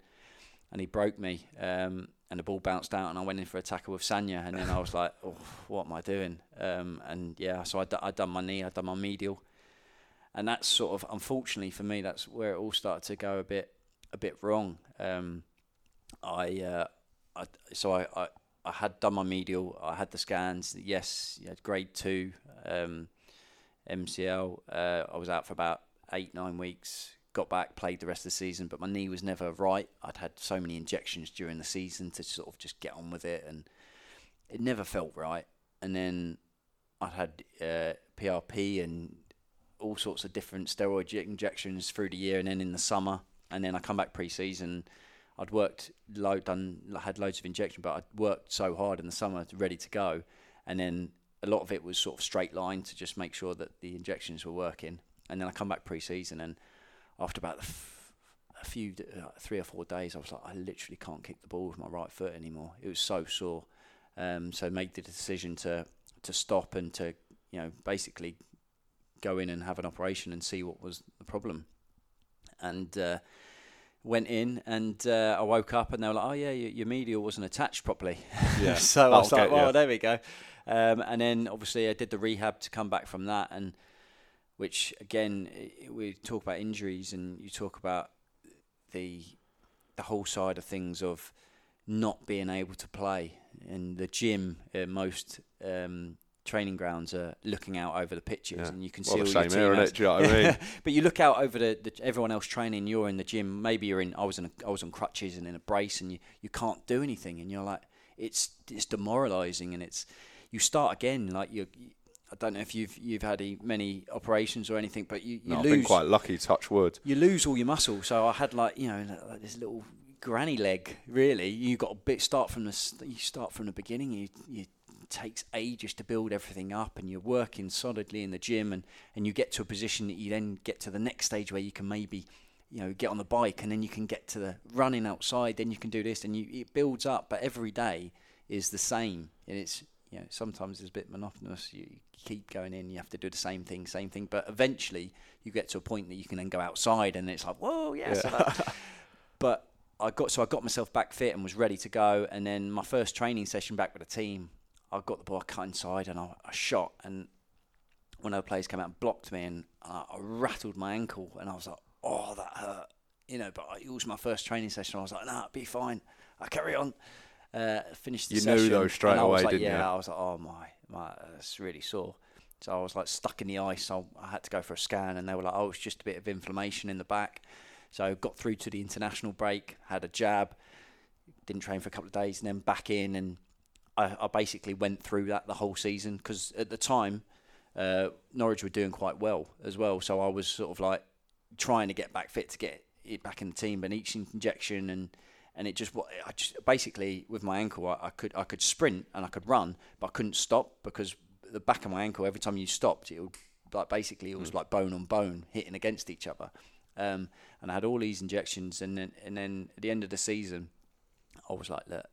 and he broke me. Um, and the ball bounced out and I went in for a tackle with Sagna. And then I was like, oh, what am I doing? Um, and yeah, so I, d- I done my knee, I done my medial. and that's sort of unfortunately for me, that's where it all started to go a bit a bit wrong. Um, I, uh, I so I, I I had done my medial, I had the scans. Yes, you had grade two um, MCL. Uh, I was out for about eight nine weeks. Got back, played the rest of the season, but my knee was never right. I'd had so many injections during the season to sort of just get on with it, and it never felt right. And then I'd had uh, PRP and all sorts of different steroid injections through the year, and then in the summer, and then I come back pre-season. I'd worked load, done, had loads of injection, but I'd worked so hard in the summer, ready to go, and then a lot of it was sort of straight line to just make sure that the injections were working. And then I come back pre-season, and after about a few, uh, three or four days, I was like, I literally can't kick the ball with my right foot anymore. It was so sore. Um, so made the decision to to stop and to you know basically go in and have an operation and see what was the problem. And uh, went in and uh, I woke up and they were like, "Oh yeah, your, your medial wasn't attached properly." Yeah. so I was like, "Well, there we go." Um, and then obviously I did the rehab to come back from that, and which again we talk about injuries and you talk about the the whole side of things of not being able to play in the gym. Uh, most um, training grounds are looking out over the pitches, yeah. and you can well, see all your teammates. You know what I mean? but you look out over the, the, everyone else training. You're in the gym. Maybe you're in. I was in. A, I was on crutches and in a brace, and you, you can't do anything, and you're like, it's it's demoralising, and it's you start again. Like you, I don't know if you've you've had many operations or anything, but you, you no, lose. I've been quite lucky. Touch wood. You lose all your muscle. So I had like you know like this little granny leg. Really, you got a bit start from the you start from the beginning. You you takes ages to build everything up and you're working solidly in the gym and, and you get to a position that you then get to the next stage where you can maybe you know get on the bike and then you can get to the running outside then you can do this and you it builds up. But every day is the same and it's you know sometimes it's a bit monotonous. You keep going in you have to do the same thing same thing. But eventually you get to a point that you can then go outside and it's like whoa yes yeah. but I got so I got myself back fit and was ready to go. And then my first training session back with the team I got the ball, I cut inside, and I, I shot. And one of the players came out and blocked me, and I, I rattled my ankle, and I was like, "Oh, that hurt," you know. But it was my first training session. I was like, no, "Nah, be fine. I carry on." Uh, finished the you session. knew though straight away, like, didn't yeah, you? I was like, "Oh my, my, that's really sore." So I was like stuck in the ice. So I had to go for a scan, and they were like, "Oh, it's just a bit of inflammation in the back." So got through to the international break, had a jab, didn't train for a couple of days, and then back in and I, I basically went through that the whole season because at the time uh, Norwich were doing quite well as well. So I was sort of like trying to get back fit to get it back in the team. But each injection and and it just I just basically with my ankle I, I, could I could sprint and I could run, but I couldn't stop because the back of my ankle every time you stopped it would like basically it was mm. like bone on bone hitting against each other. Um, and I had all these injections, and then and then at the end of the season, I was like, look,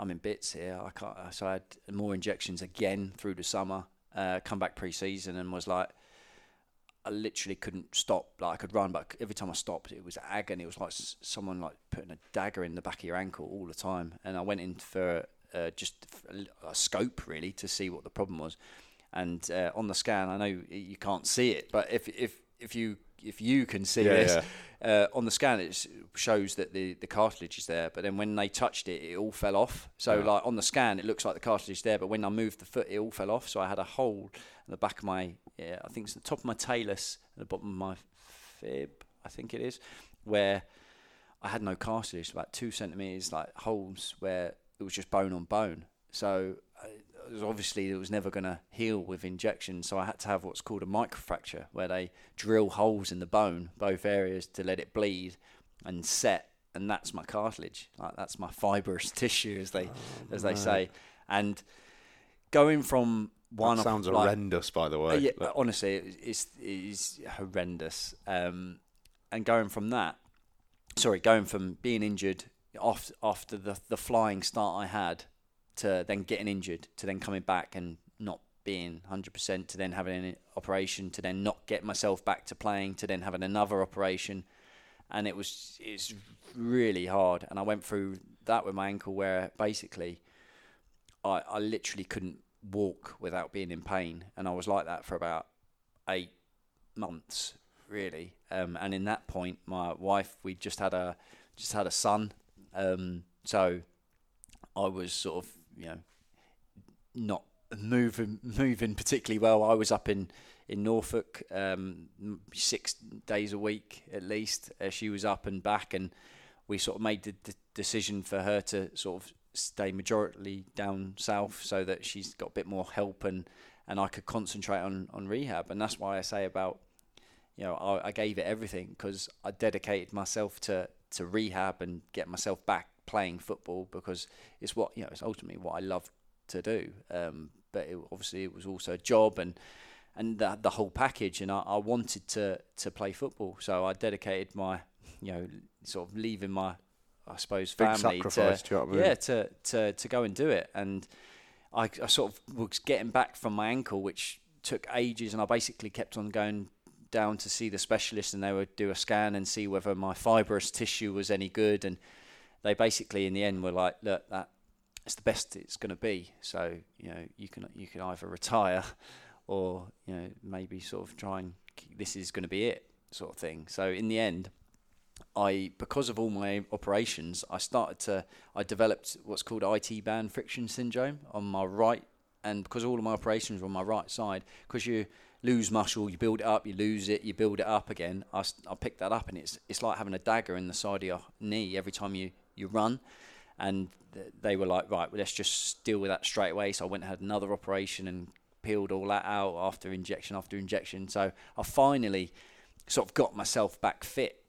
I'm in bits here. I can't. So I had more injections again through the summer. Uh, come back pre-season and was like, I literally couldn't stop. Like I could run, but every time I stopped, it was agony. It was like someone like putting a dagger in the back of your ankle all the time. And I went in for uh, just a scope really to see what the problem was. And uh, on the scan, I know you can't see it, but if if if you if you can see yeah, this yeah. Uh, on the scan, it shows that the, the cartilage is there. But then when they touched it, it all fell off. So yeah. like on the scan, it looks like the cartilage is there, but when I moved the foot, it all fell off. So I had a hole in the back of my, yeah, I think it's the top of my talus and the bottom of my fib, I think it is, where I had no cartilage, about two centimeters, like holes where it was just bone on bone. So obviously it was never going to heal with injection, so I had to have what's called a microfracture, where they drill holes in the bone, both areas, to let it bleed and set, and that's my cartilage. Like that's my fibrous tissue, as they oh, as they say. And going from one that sounds like, horrendous, by the way. Uh, yeah, honestly, it's it is horrendous. Um, and going from that, sorry, going from being injured after after the the flying start I had to then getting injured, to then coming back and not being 100%, to then having an operation, to then not get myself back to playing, to then having another operation. And it was it's really hard. And I went through that with my ankle where basically I, I literally couldn't walk without being in pain. And I was like that for about eight months really. Um, and in that point, my wife we just had a just had a son, um, so I was sort of you know not moving moving particularly well. I was up in in Norfolk um, six days a week at least. Uh, she was up and back, and we sort of made the d- decision for her to sort of stay majority down south so that she's got a bit more help and and I could concentrate on on rehab. And that's why I say about you know I, I gave it everything because I dedicated myself to to rehab and get myself back playing football because it's what you know it's ultimately what I love to do. Um, but it, obviously it was also a job and and the, the whole package. And I, I wanted to to play football, so I dedicated my you know sort of leaving my I suppose Big family sacrifice, to do you know I mean? yeah to, to to go and do it. And I, I sort of was getting back from my ankle, which took ages, and I basically kept on going down to see the specialist, and they would do a scan and see whether my fibrous tissue was any good. And they basically, in the end, were like, "Look, that it's the best it's going to be. So you know, you can you can either retire, or you know, maybe sort of try and this is going to be it, sort of thing." So in the end, I because of all my operations, I started to I developed what's called IT band friction syndrome on my right, and because all of my operations were on my right side, because you lose muscle, you build it up, you lose it, you build it up again. I, I picked that up, and it's it's like having a dagger in the side of your knee every time you you run, and th- they were like, right, let's just deal with that straight away. So I went and had another operation and peeled all that out after injection after injection. So I finally sort of got myself back fit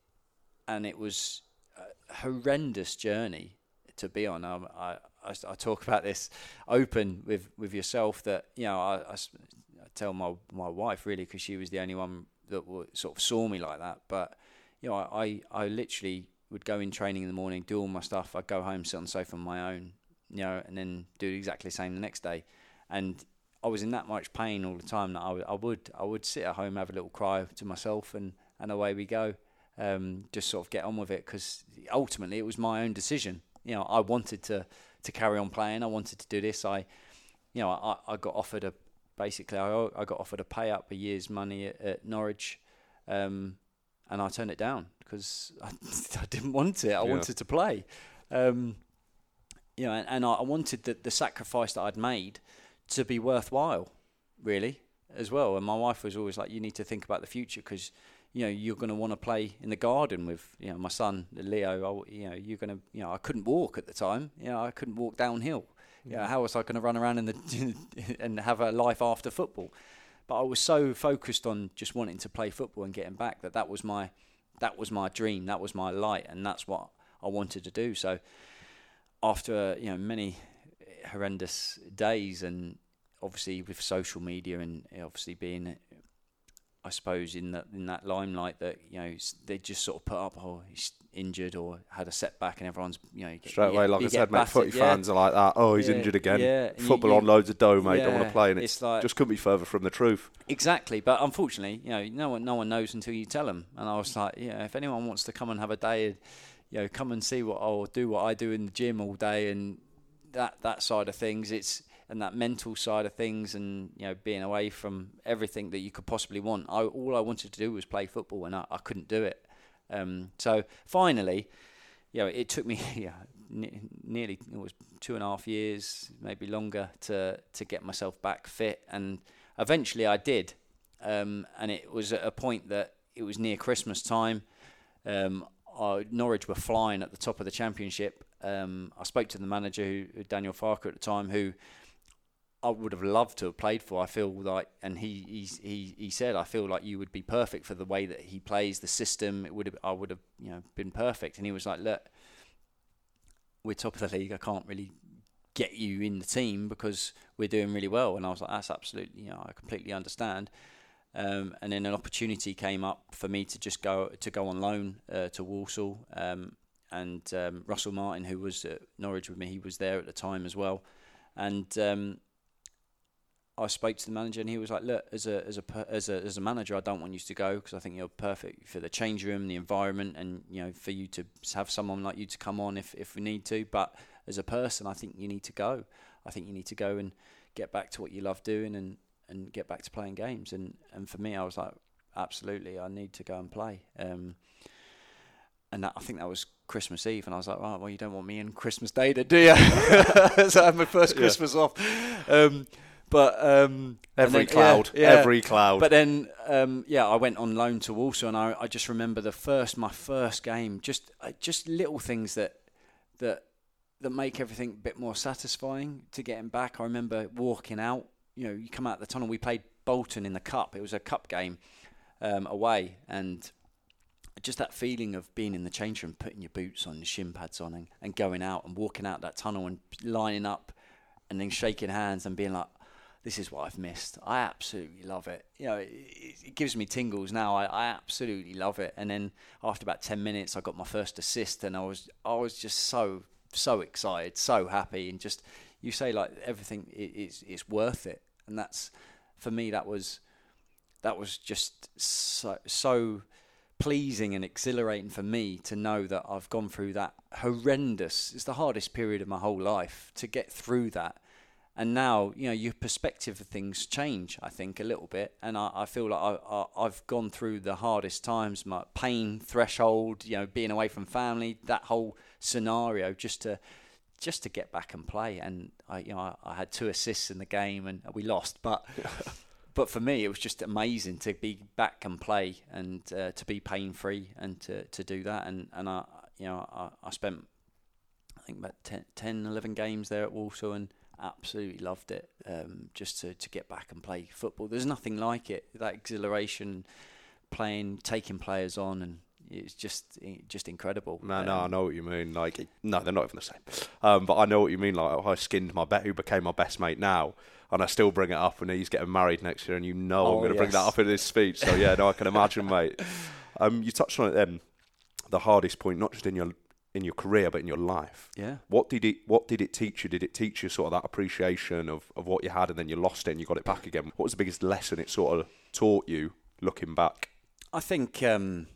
and it was a horrendous journey to be on. Um, I, I, I talk about this open with, with yourself that you know I tell my my wife really because she was the only one that sort of saw me like that. But you know I, I I literally would go in training in the morning, do all my stuff. I'd go home, sit on the sofa on my own, you know, and then do exactly the same the next day. And I was in that much pain all the time that I, would- I would sit at home, have a little cry to myself, and and away we go um, just sort of get on with it because ultimately it was my own decision. You know, I wanted to to carry on playing. I wanted to do this. I, you know, I, I got offered a basically I, I got offered a pay up a year's money at, at Norwich, um, and I turned it down because I, I didn't want it. I Yeah. wanted to play. Um, you know, and, and I, I wanted the, the sacrifice that I'd made to be worthwhile, really, as well. And my wife was always like, "You need to think about the future because." you know you're going to want to play in the garden with you know my son Leo. I, you know you're going to you know I couldn't walk at the time. You know I couldn't walk downhill. You know, how was I going to run around in the and have a life after football? But I was so focused on just wanting to play football and getting back that that was my that was my dream. That was my light, and that's what I wanted to do. So after you know many horrendous days and obviously with social media and obviously being I suppose in that in that limelight that you know they just sort of put up oh he's injured or had a setback and everyone's you know you get- Straight away, get- like I said, mate, footy yeah. fans are like that. Oh, he's Yeah, injured again. yeah, Football you- on loads of dough, mate. Don't want to play, and it's, it's like- just couldn't be further from the truth. Exactly, but unfortunately, you know, no one no one knows until you tell them. And I was like, yeah, if anyone wants to come and have a day, you know, come and see what I'll do, what I do in the gym all day, and that that side of things. It's and that mental side of things, and you know, being away from everything that you could possibly want. I all I wanted to do was play football, and I, I couldn't do it. Um, so finally, you know, it took me yeah, ne- nearly it was two and a half years, maybe longer, to to get myself back fit, and eventually I did. Um, and it was at a point that it was near Christmas time. Um, Norwich were flying at the top of the championship. Um, I spoke to the manager, who- Daniel Farke at the time, who I would have loved to have played for. I feel like, and he he he, he said, I feel like you would be perfect for the way that he plays the system. It would have, I would have, you know, been perfect. And he was like, look, we're top of the league. I can't really get you in the team because we're doing really well. And I was like, that's absolutely, you know, I completely understand. Um, and then an opportunity came up for me to just go to go on loan uh, to Walsall. Um, and um, Russell Martin, who was at Norwich with me, he was there at the time as well. And um, I spoke to the manager, and he was like, "Look, as a as a as a as a manager, I don't want you to go because I think you're perfect for the change room, the environment, and you know, for you to have someone like you to come on if if we need to. But as a person, I think you need to go. I think you need to go and get back to what you love doing and and get back to playing games. And and for me, I was like, absolutely, I need to go and play. Um, and that, I think that was Christmas Eve, and I was like, right, well, you don't want me in Christmas Day, do you? so I had my first Christmas yeah. off. Um, but um, every then, cloud, yeah, yeah. every cloud. But then, um, yeah, I went on loan to Walsall, and I, I just remember the first, my first game, just uh, just little things that that that make everything a bit more satisfying to getting back. I remember walking out. You know, you come out the tunnel. We played Bolton in the cup. It was a cup game um, away, and just that feeling of being in the change room, putting your boots on, your shin pads on, and, and going out and walking out that tunnel and lining up, and then shaking hands and being like, this is what I've missed. I absolutely love it. You know, it, it gives me tingles now. I, I, absolutely love it. And then after about ten minutes, I got my first assist, and I was I was just so so excited, so happy, and just you say like everything is it's worth it, and that's for me that was that was just so so pleasing and exhilarating for me to know that I've gone through that horrendous. It's the hardest period of my whole life to get through that and now you know your perspective of things change i think a little bit. And i, I feel like I, I, have gone through the hardest times my pain threshold you know being away from family that whole scenario just to just to get back and play. And i you know i, I had two assists in the game and we lost but but for me it was just amazing to be back and play and uh, to be pain free and to, to do that. And and i you know i, I spent i think about 10, 10 11 games there at walsall and absolutely loved it. Um, just to, to get back and play football. There's nothing like it. That exhilaration, playing, taking players on, and it's just just incredible. No, um, no, I know what you mean. Like, no, they're not even the same. Um, but I know what you mean. Like, I skinned my bet, who became my best mate now, and I still bring it up. And he's getting married next year, and you know oh, I'm going to yes. bring that up in his speech. So yeah, no, I can imagine, mate. Um, you touched on it then. The hardest point, not just in your in your career but in your life. Yeah. What did it what did it teach you? Did it teach you sort of that appreciation of, of what you had and then you lost it and you got it back again? What was the biggest lesson it sort of taught you looking back? I think um,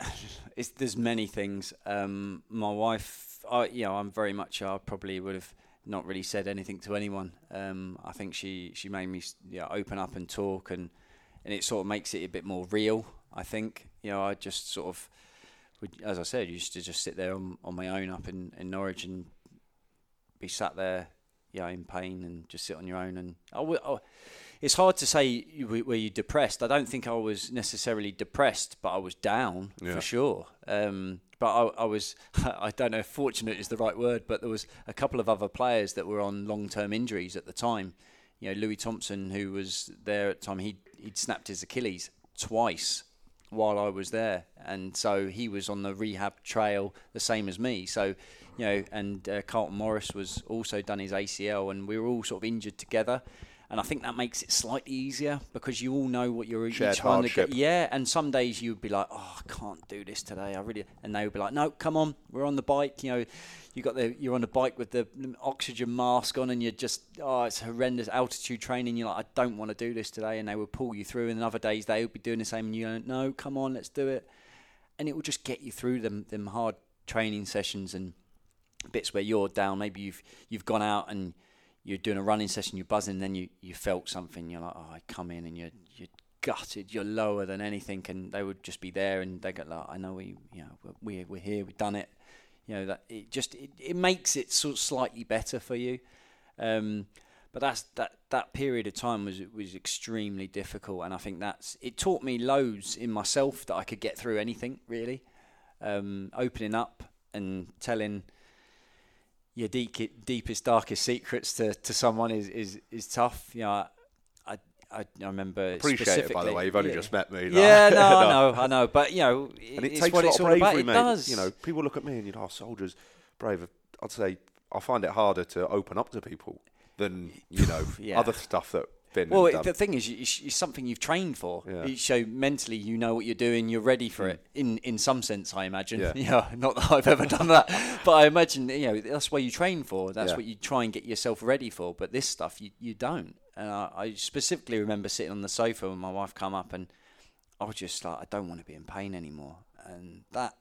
there's many things. Um, my wife, I, you know, I'm very much. I probably would have not really said anything to anyone. Um, I think she she made me you know, open up and talk, and and it sort of makes it a bit more real. I think you know I just sort of as I said, used to just sit there on, on my own up in, in Norwich and be sat there, yeah, in pain and just sit on your own. And I, I, it's hard to say were you depressed. I don't think I was necessarily depressed, but I was down yeah. for sure. Um, but I, I, was, I don't know if fortunate is the right word, but there was a couple of other players that were on long-term injuries at the time. You know, Louis Thompson, who was there at the time, he he'd snapped his Achilles twice while I was there, and so he was on the rehab trail the same as me. So, you know, and uh, Carlton Morris was also done his ACL, and we were all sort of injured together. And I think that makes it slightly easier because you all know what you're, you're trying hardship. to get. Yeah, and some days you'd be like, "Oh, I can't do this today. I really," and they would be like, "No, come on, we're on the bike. You know, you got the you're on the bike with the oxygen mask on, and you're just oh, it's horrendous altitude training. You're like, I don't want to do this today, and they would pull you through. And other days they would be doing the same, and you go, "No, come on, let's do it." And it will just get you through them them hard training sessions and bits where you're down. Maybe you've you've gone out and you're doing a running session, you're buzzing, then you, you felt something, you're like, oh, I come in and you're, you're gutted, you're lower than anything, and they would just be there and they go, like, I know we, you know, we, we're here, we've done it. You know, that it just, it, it makes it sort of slightly better for you. Um, but that's that that period of time was was extremely difficult, and I think that's it taught me loads in myself that I could get through anything really. Um, opening up and telling your deep, deepest, darkest secrets to, to someone is, is, is tough. You know, I, I, I remember appreciate it by the way. You've only yeah. just met me. Yeah, no, no, I know, I know, but you know, and it it's takes what a lot it's of all bravery. It does. You know, people look at me and you know, oh, soldiers, brave. I'd say I find it harder to open up to people than you know yeah. other stuff that been. Well, the thing is, it's something you've trained for. Yeah. So mentally, you know what you're doing. You're ready for mm. it. In in some sense, I imagine. Yeah. Not that I've ever done that, but I imagine you know that's what you train for. That's yeah. what you try and get yourself ready for. But this stuff, you you don't. And I, I specifically remember sitting on the sofa when my wife come up, and I was just like, I don't want to be in pain anymore. And that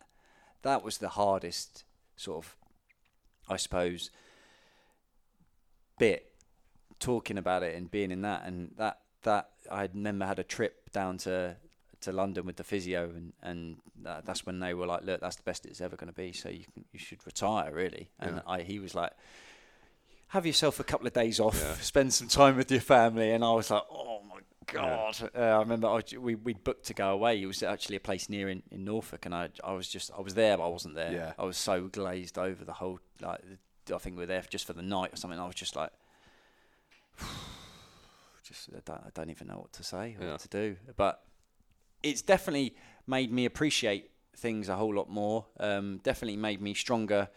that was the hardest sort of, I suppose, bit talking about it and being in that and that that I remember had a trip down to to London with the physio, and and that, that's when they were like, look, that's the best it's ever going to be. So you can, you should retire really. And Yeah. I he was like, have yourself a couple of days off, Yeah. spend some time with your family. And I was like, oh my god. Uh, I remember I, we we booked to go away. It was actually a place near in, in Norfolk, and I I was just I was there, but I wasn't there. Yeah. I was so glazed over the whole like. I think we were there just for the night or something. I was just like, just I don't, I don't even know what to say or Yeah. what to do. But it's definitely made me appreciate things a whole lot more. Um, definitely made me stronger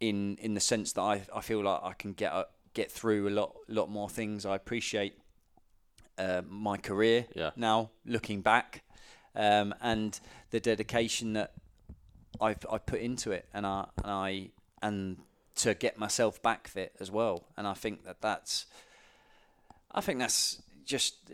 in in the sense that I, I feel like I can get a, get through a lot lot more things. I appreciate uh, my career Yeah. now looking back, um, and the dedication that I've I put into it, and I and I and to get myself back fit as well. And I think that that's I think that's just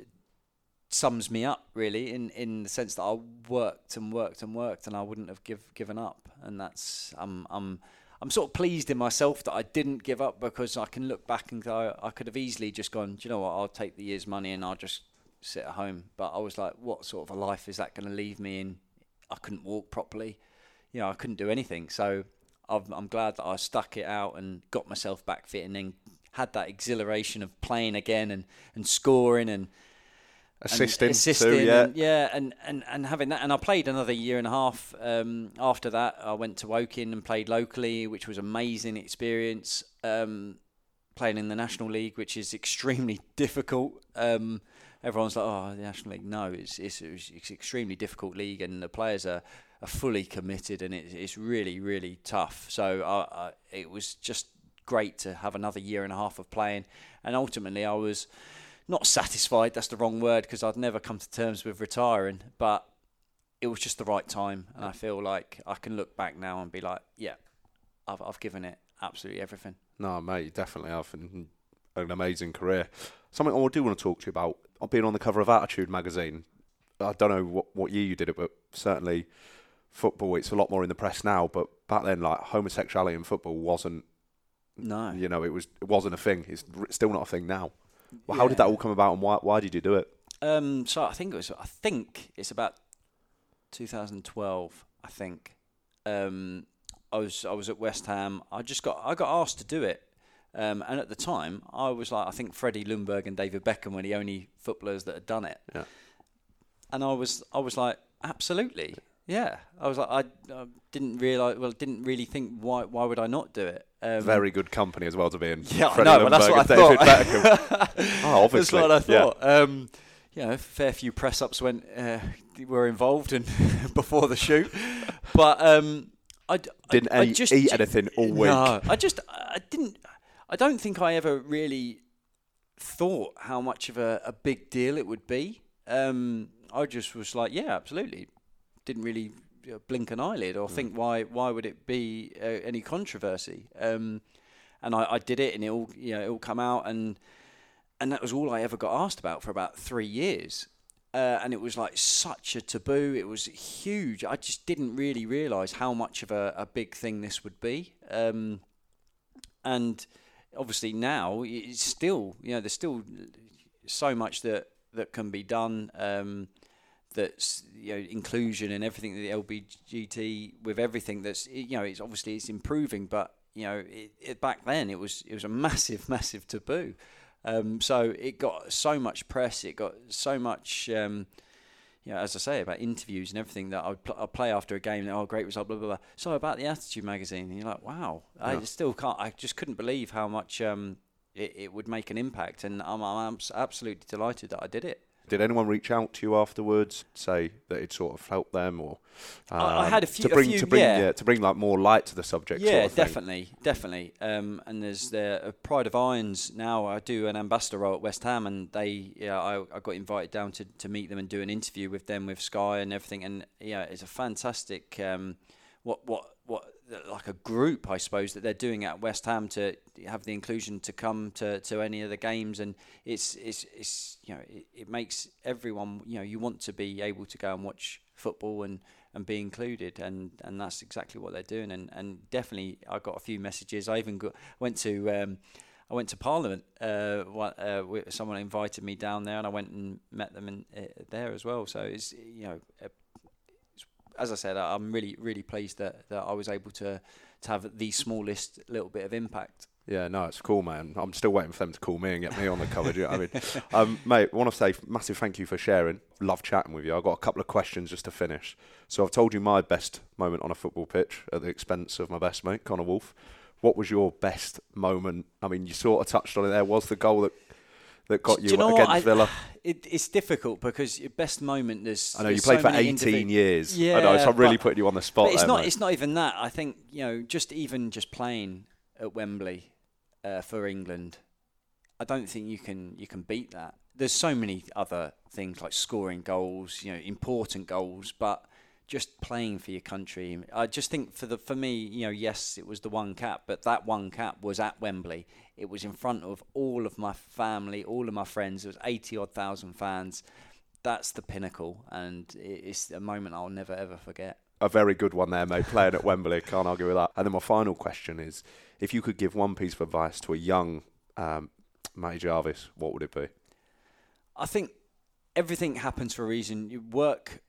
sums me up really in in the sense that I worked and worked and worked and I wouldn't have give, given up. And that's I'm I'm I'm sort of pleased in myself that I didn't give up because I can look back and go I could have easily just gone do you know what? I'll take the year's money and I'll just sit at home. But I was like what sort of a life is that going to leave me in? I couldn't walk properly. You know I couldn't do anything. So I've, I'm glad that I stuck it out and got myself back fit and then had that exhilaration of playing again and, and scoring and and Assisting, assisting, too, yeah. and, yeah, and, and, and having that. And I played another year and a half. Um, after that, I went to Woking and played locally, which was amazing experience. Um, playing in the National League, which is extremely difficult. Um, everyone's like, "Oh, the National League." No, it's it's it's extremely difficult league, and the players are, are fully committed, and it's it's really really tough. So I, I, it was just great to have another year and a half of playing, and ultimately I was not satisfied. That's the wrong word because I'd never come to terms with retiring, but it was just the right time, and I feel like I can look back now and be like, yeah, I've I've given it absolutely everything. No, mate, definitely have an, amazing career. Something I do want to talk to you about. I've been on the cover of Attitude magazine. I don't know what, what year you did it, but certainly football. It's a lot more in the press now. But back then, like homosexuality in football wasn't. No, You know, it was it wasn't a thing. It's still not a thing now. Well, how did that all come about, and why why did you do it? Um, so I think it was. I think it's about 2012. I think. Um, I was I was at West Ham. I just got I got asked to do it, um, and at the time I was like I think Freddie Ljungberg and David Beckham were the only footballers that had done it. Yeah. And I was I was like absolutely yeah. I was like I, I didn't realize well didn't really think why why would I not do it. Um, Very good company as well to be in. yeah, Freddie know, but that's Ljungberg what I David thought. Beckham. oh, obviously. That's what I Yeah. thought. Um, you know, a fair few press ups went uh, were involved and before the shoot, but um, I d- I- Didn't I eat- just eat anything all week. No, I just I didn't. I don't think I ever really thought how much of a, a big deal it would be. Um, I just was like, yeah, absolutely. Didn't really blink an eyelid or think why why would it be uh, any controversy. Um, and I, I did it, and it all you know it all come out, and and that was all I ever got asked about for about three years. Uh, and it was like such a taboo. It was huge. I just didn't really realise how much of a, a big thing this would be. Um, and obviously now it's still, you know, there's still so much that that can be done. Um, that's you know inclusion and everything the LBGT with everything that's you know it's obviously it's improving, but you know it, it, back then it was it was a massive massive taboo. Um, so it got so much press, it got so much, um, you know, as I say about interviews and everything that I'd, pl- I'd play after a game. Oh, great result, blah blah blah. So about the Attitude magazine, and you're like, wow, I Yeah. still can't. I just couldn't believe how much um, it, it would make an impact, and I'm, I'm absolutely delighted that I did it. Did anyone reach out to you afterwards, say that it sort of helped them, or um, I- I had a few- to bring few, to bring yeah. to bring like more light to the subject? Yeah, sort of thing? definitely, definitely. Um, and there's the Pride of Irons now. I do an ambassador role at West Ham, and they, yeah, I, I got invited down to, to meet them and do an interview with them with Sky and everything. And yeah, it's a fantastic, um, what what what like a group, I suppose, that they're doing at West Ham to have the inclusion to come to, to any of the games, and it's it's it's you know it, it makes everyone you know you want to be able to go and watch football and and be included and and that's exactly what they're doing and and definitely I got a few messages I even got went to um I went to Parliament. Uh, uh, someone invited me down there, and I went and met them in, uh, there as well. So it's you know, as I said, I'm really really pleased that, that I was able to to have the smallest little bit of impact. Yeah, no, it's cool, man. I'm still waiting for them to call me and get me on the cover. you know I mean, um, mate, I want to say massive thank you for sharing. Love chatting with you. I've got a couple of questions just to finish. So I've told you my best moment on a football pitch at the expense of my best mate, Connor Wolf. What was your best moment? I mean, you sort of touched on it there. Was the goal that that got you, you know against Villa? It, it's difficult because your best moment is. I know you played so for 18 individ- years. Yeah, I know, so I'm really but, putting you on the spot. But it's there, not. mate. It's not even that. I think you know, just even just playing at Wembley uh, for England, I don't think you can you can beat that. There's so many other things like scoring goals, you know, important goals, but just playing for your country. I just think for the for me, you know, yes, it was the one cap, but that one cap was at Wembley. It was in front of all of my family, all of my friends. It was eighty odd thousand fans. That's the pinnacle, and it's a moment I'll never ever forget. A very good one there, mate. Playing at Wembley, can't argue with that. And then my final question is: if you could give one piece of advice to a young um, Matty Jarvis, what would it be? I think everything happens for a reason. You work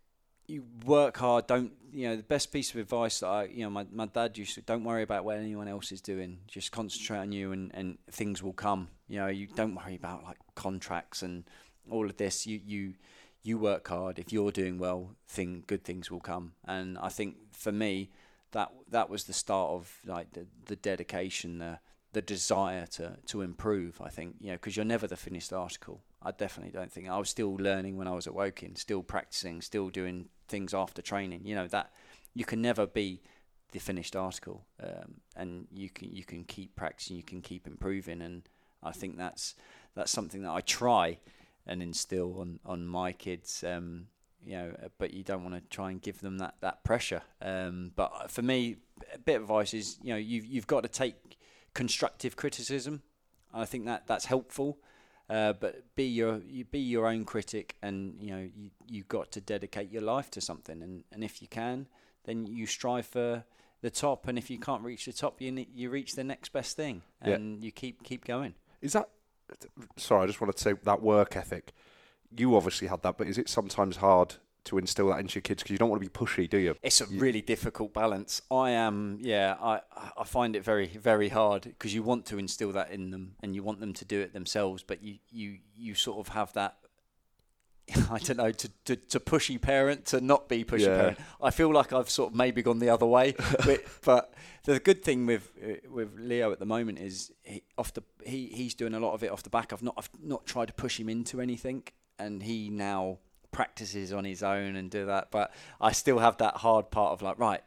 you work hard. Don't you know the best piece of advice that I you know my, my dad used to don't worry about what anyone else is doing. Just concentrate on you and, and things will come. You know you don't worry about like contracts and all of this. You you you work hard. If you're doing well, thing good things will come. And I think for me that that was the start of like the, the dedication the the desire to to improve. I think you know because you're never the finished article. I definitely don't think I was still learning when I was at Woking, still practicing, still doing things after training. You know that you can never be the finished article, um, and you can you can keep practicing, you can keep improving, and I think that's that's something that I try and instill on on my kids. Um, you know, but you don't want to try and give them that that pressure. Um, but for me, a bit of advice is you know you've you've got to take constructive criticism. I think that that's helpful. Uh, but be your you be your own critic, and you know you you got to dedicate your life to something, and, and if you can, then you strive for the top, and if you can't reach the top, you you reach the next best thing, and yeah. you keep keep going. Is that? Sorry, I just wanted to say that work ethic. You obviously had that, but is it sometimes hard to instill that into your kids because you don't want to be pushy, do you? It's a really difficult balance. I am, yeah, I I find it very very hard because you want to instill that in them and you want them to do it themselves, but you you you sort of have that. I don't know to, to, to pushy parent to not be pushy yeah. parent. I feel like I've sort of maybe gone the other way, but, but the good thing with uh, with Leo at the moment is he, off the he he's doing a lot of it off the back. I've not I've not tried to push him into anything, and he now practices on his own and do that. But I still have that hard part of like, right,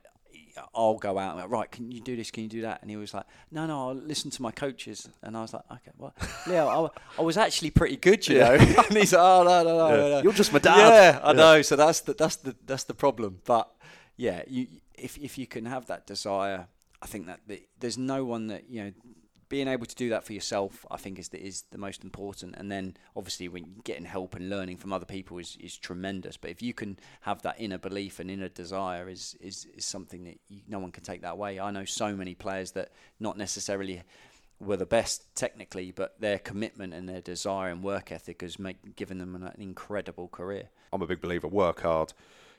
I'll go out and like, right, can you do this? Can you do that? And he was like, no, no, I'll listen to my coaches. And I was like, okay, well, Leo, I, I was actually pretty good, you know. and he's like, oh no, no, no, yeah. no, you're just my dad. Yeah, I yeah. know. So that's the that's the that's the problem. But yeah, you if if you can have that desire, I think that the, there's no one that you know being able to do that for yourself, I think, is the, is the most important. And then, obviously, when getting help and learning from other people is, is tremendous. But if you can have that inner belief and inner desire, is is, is something that you, no one can take that away. I know so many players that not necessarily were the best technically, but their commitment and their desire and work ethic has make, given them an, an incredible career. I'm a big believer. Work hard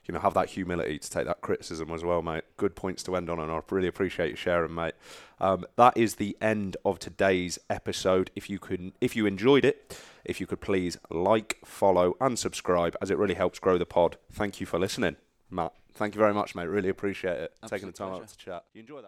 you know, have that humility to take that criticism as well, mate. Good points to end on, and I really appreciate you sharing, mate. Um, that is the end of today's episode. If you can, if you enjoyed it, if you could please like, follow, and subscribe, as it really helps grow the pod. Thank you for listening, Matt. Thank you very much, mate. Really appreciate it. Absolute Taking the time pleasure. out to chat. You enjoy that?